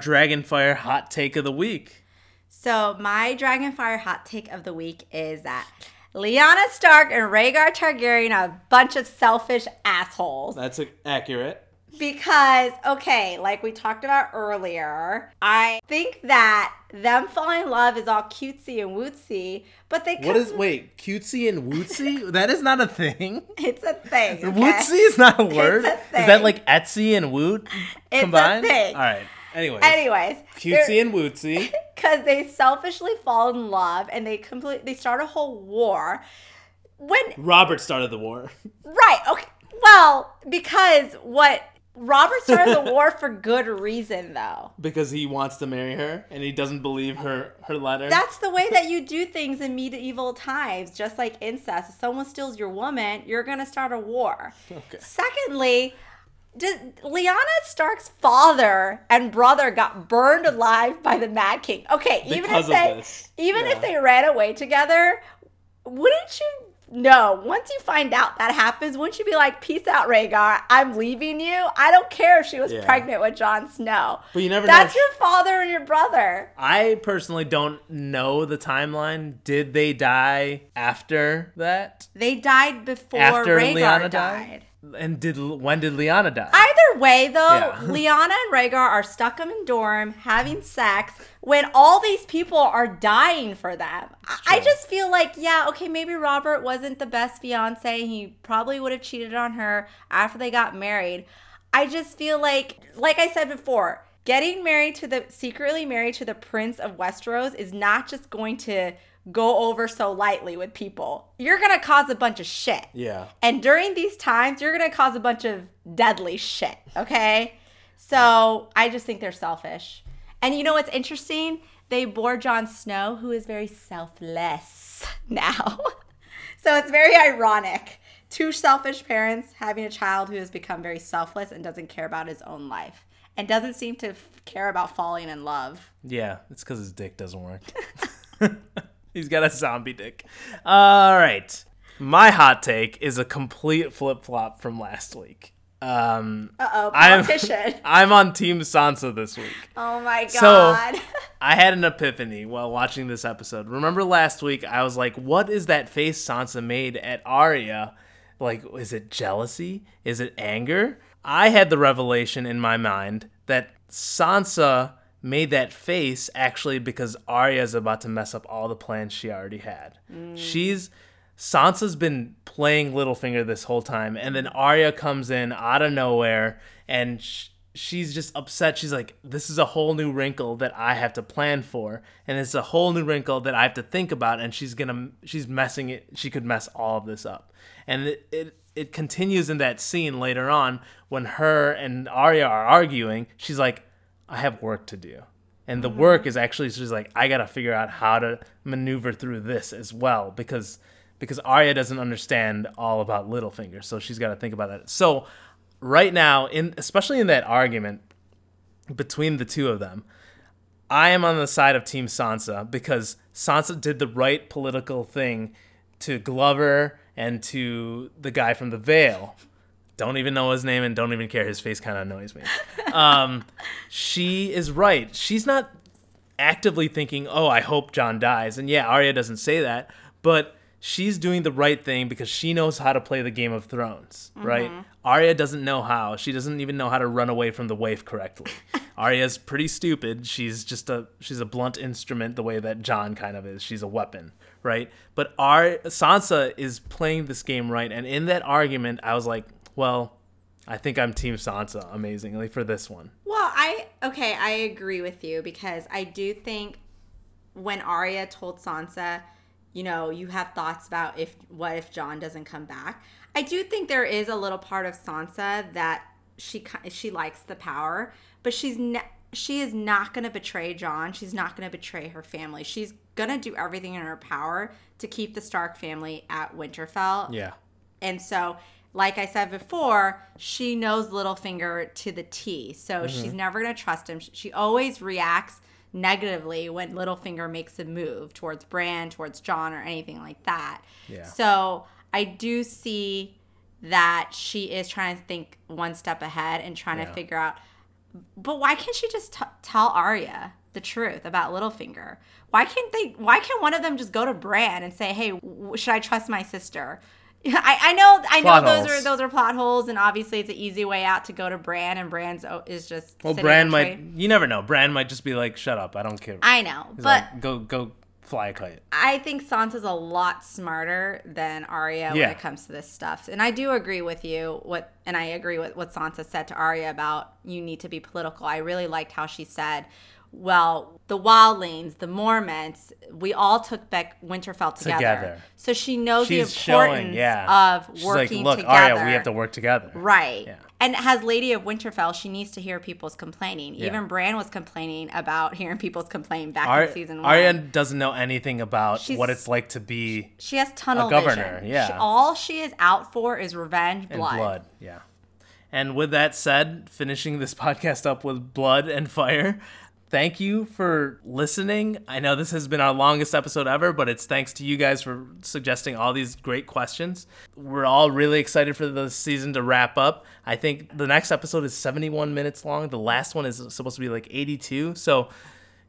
Dragonfire hot take of the week. So my Dragonfire hot take of the week is that Lyanna Stark and Rhaegar Targaryen are a bunch of selfish assholes. That's accurate. Because, okay, like we talked about earlier, I think that them falling in love is all cutesy and wootsy, but they What is wait cutesy and wootsy? that is not a thing. It's a thing. Okay? Wootsy is not a word. a Is that like Etsy and Woot It's a combined? thing. All right. Anyways, Anyways, cutesy and wootsy. because they selfishly fall in love and they complete they start a whole war. When Robert started the war. right, okay, well, because what Robert started the war for good reason though. because he wants to marry her and he doesn't believe her her letter. That's the way that you do things in medieval times, just like incest. If someone steals your woman, you're gonna start a war. Okay. Secondly, did, Lyanna Stark's father and brother got burned alive by the Mad King. Okay, even Because if they this. even Yeah. if they ran away together, wouldn't you know? Once you find out that happens, wouldn't you be like, "Peace out, Rhaegar. I'm leaving you. I don't care if she was Yeah. pregnant with Jon Snow. But you never. That's your father and your brother." I personally don't know the timeline. Did they die after that? They died before After Rhaegar Lyanna died. died? And did when did Lyanna die? Either way, though, Yeah. Lyanna and Rhaegar are stuck in a dorm having sex when all these people are dying for them. I- I just feel like, yeah, okay, maybe Robert wasn't the best fiance. He probably would have cheated on her after they got married. I just feel like, like I said before, getting married to the secretly married to the prince of Westeros is not just going to go over so lightly with people. You're going to cause a bunch of shit. Yeah. And during these times, you're going to cause a bunch of deadly shit, okay? So, I just think they're selfish. And you know what's interesting? They bore Jon Snow, who is very selfless now. so, it's very ironic. Two selfish parents having a child who has become very selfless and doesn't care about his own life and doesn't seem to f- care about falling in love. Yeah, it's because his dick doesn't work. He's got a zombie dick. All right. My hot take is a complete flip flop from last week. Um, Uh oh, I'm. I'm on Team Sansa this week. oh my god. So-. I had an epiphany while watching this episode. Remember last week, I was like, what is that face Sansa made at Arya? Like, is it jealousy? Is it anger? I had the revelation in my mind that Sansa made that face actually because Arya's about to mess up all the plans she already had. She's Sansa's been playing Littlefinger this whole time, and then Arya comes in out of nowhere, and sh- she's just upset. She's like, "This is a whole new wrinkle that I have to plan for, and it's a whole new wrinkle that I have to think about." And she's gonna, she's messing it. She could mess all of this up, and it it, it continues in that scene later on when her and Arya are arguing. She's like, "I have work to do." And the mm-hmm. work is actually she's like, I gotta figure out how to maneuver through this as well because because Arya doesn't understand all about Littlefinger, so she's got to think about that. So right now, in especially in that argument between the two of them, I am on the side of Team Sansa because Sansa did the right political thing to Glover and to the guy from the Vale. Don't even know his name and don't even care. His face kind of annoys me. Um, she is right. She's not actively thinking, "Oh, I hope Jon dies." And yeah, Arya doesn't say that, but she's doing the right thing because she knows how to play the Game of Thrones, right? Arya doesn't know how. She doesn't even know how to run away from the waif correctly. Arya's pretty stupid. She's just a she's a blunt instrument the way that Jon kind of is. She's a weapon, right? But Ar- Sansa is playing this game right, and in that argument, I was like, well, I think I'm Team Sansa amazingly for this one. Well, I okay, I agree with you because I do think when Arya told Sansa, you know, you have thoughts about if what if Jon doesn't come back. I do think there is a little part of Sansa that she she likes the power, but she's ne- she is not going to betray Jon. She's not going to betray her family. She's going to do everything in her power to keep the Stark family at Winterfell. Yeah. And so, like I said before, she knows Littlefinger to the T. So Mm-hmm. she's never going to trust him. She always reacts negatively when Littlefinger makes a move towards Bran, towards Jon, or anything like that. Yeah. So I do see that she is trying to think one step ahead and trying Yeah. to figure out. But why can't she just t- tell Arya the truth about Littlefinger? Why can't they? Why can't one of them just go to Bran and say, "Hey, w- should I trust my sister?" I, I know I know Plot those holes. are those are plot holes, and obviously it's an easy way out to go to Bran, and Bran's o- is just Well, Bran might you never know. Bran might just be like, "Shut up, I don't care." I know, He's but like, go go fly a kite. I think Sansa's a lot smarter than Arya Yeah. when it comes to this stuff. And I do agree with you what and I agree with what Sansa said to Arya about you need to be political. I really liked how she said, well, the wildlings, the Mormonts, we all took back Winterfell together. Together. So she knows She's the importance showing, yeah. of She's like, working "Look, together. Arya, we have to work together." Right. Yeah. And as Lady of Winterfell, she needs to hear people's complaining. Yeah. Even Bran was complaining about hearing people's complain back Ar- in season one. Arya doesn't know anything about She's- what it's like to be She has tunnel governor, vision. yeah. She, all she is out for is revenge, blood. blood. Yeah. And with that said, finishing this podcast up with blood and fire. Thank you for listening. I know this has been our longest episode ever, but it's thanks to you guys for suggesting all these great questions. We're all really excited for the season to wrap up. I think the next episode is 71 minutes long. The last one is supposed to be like 82. So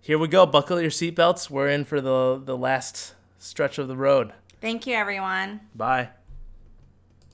here we go. Buckle your seatbelts. We're in for the the last stretch of the road. Thank you, everyone. Bye.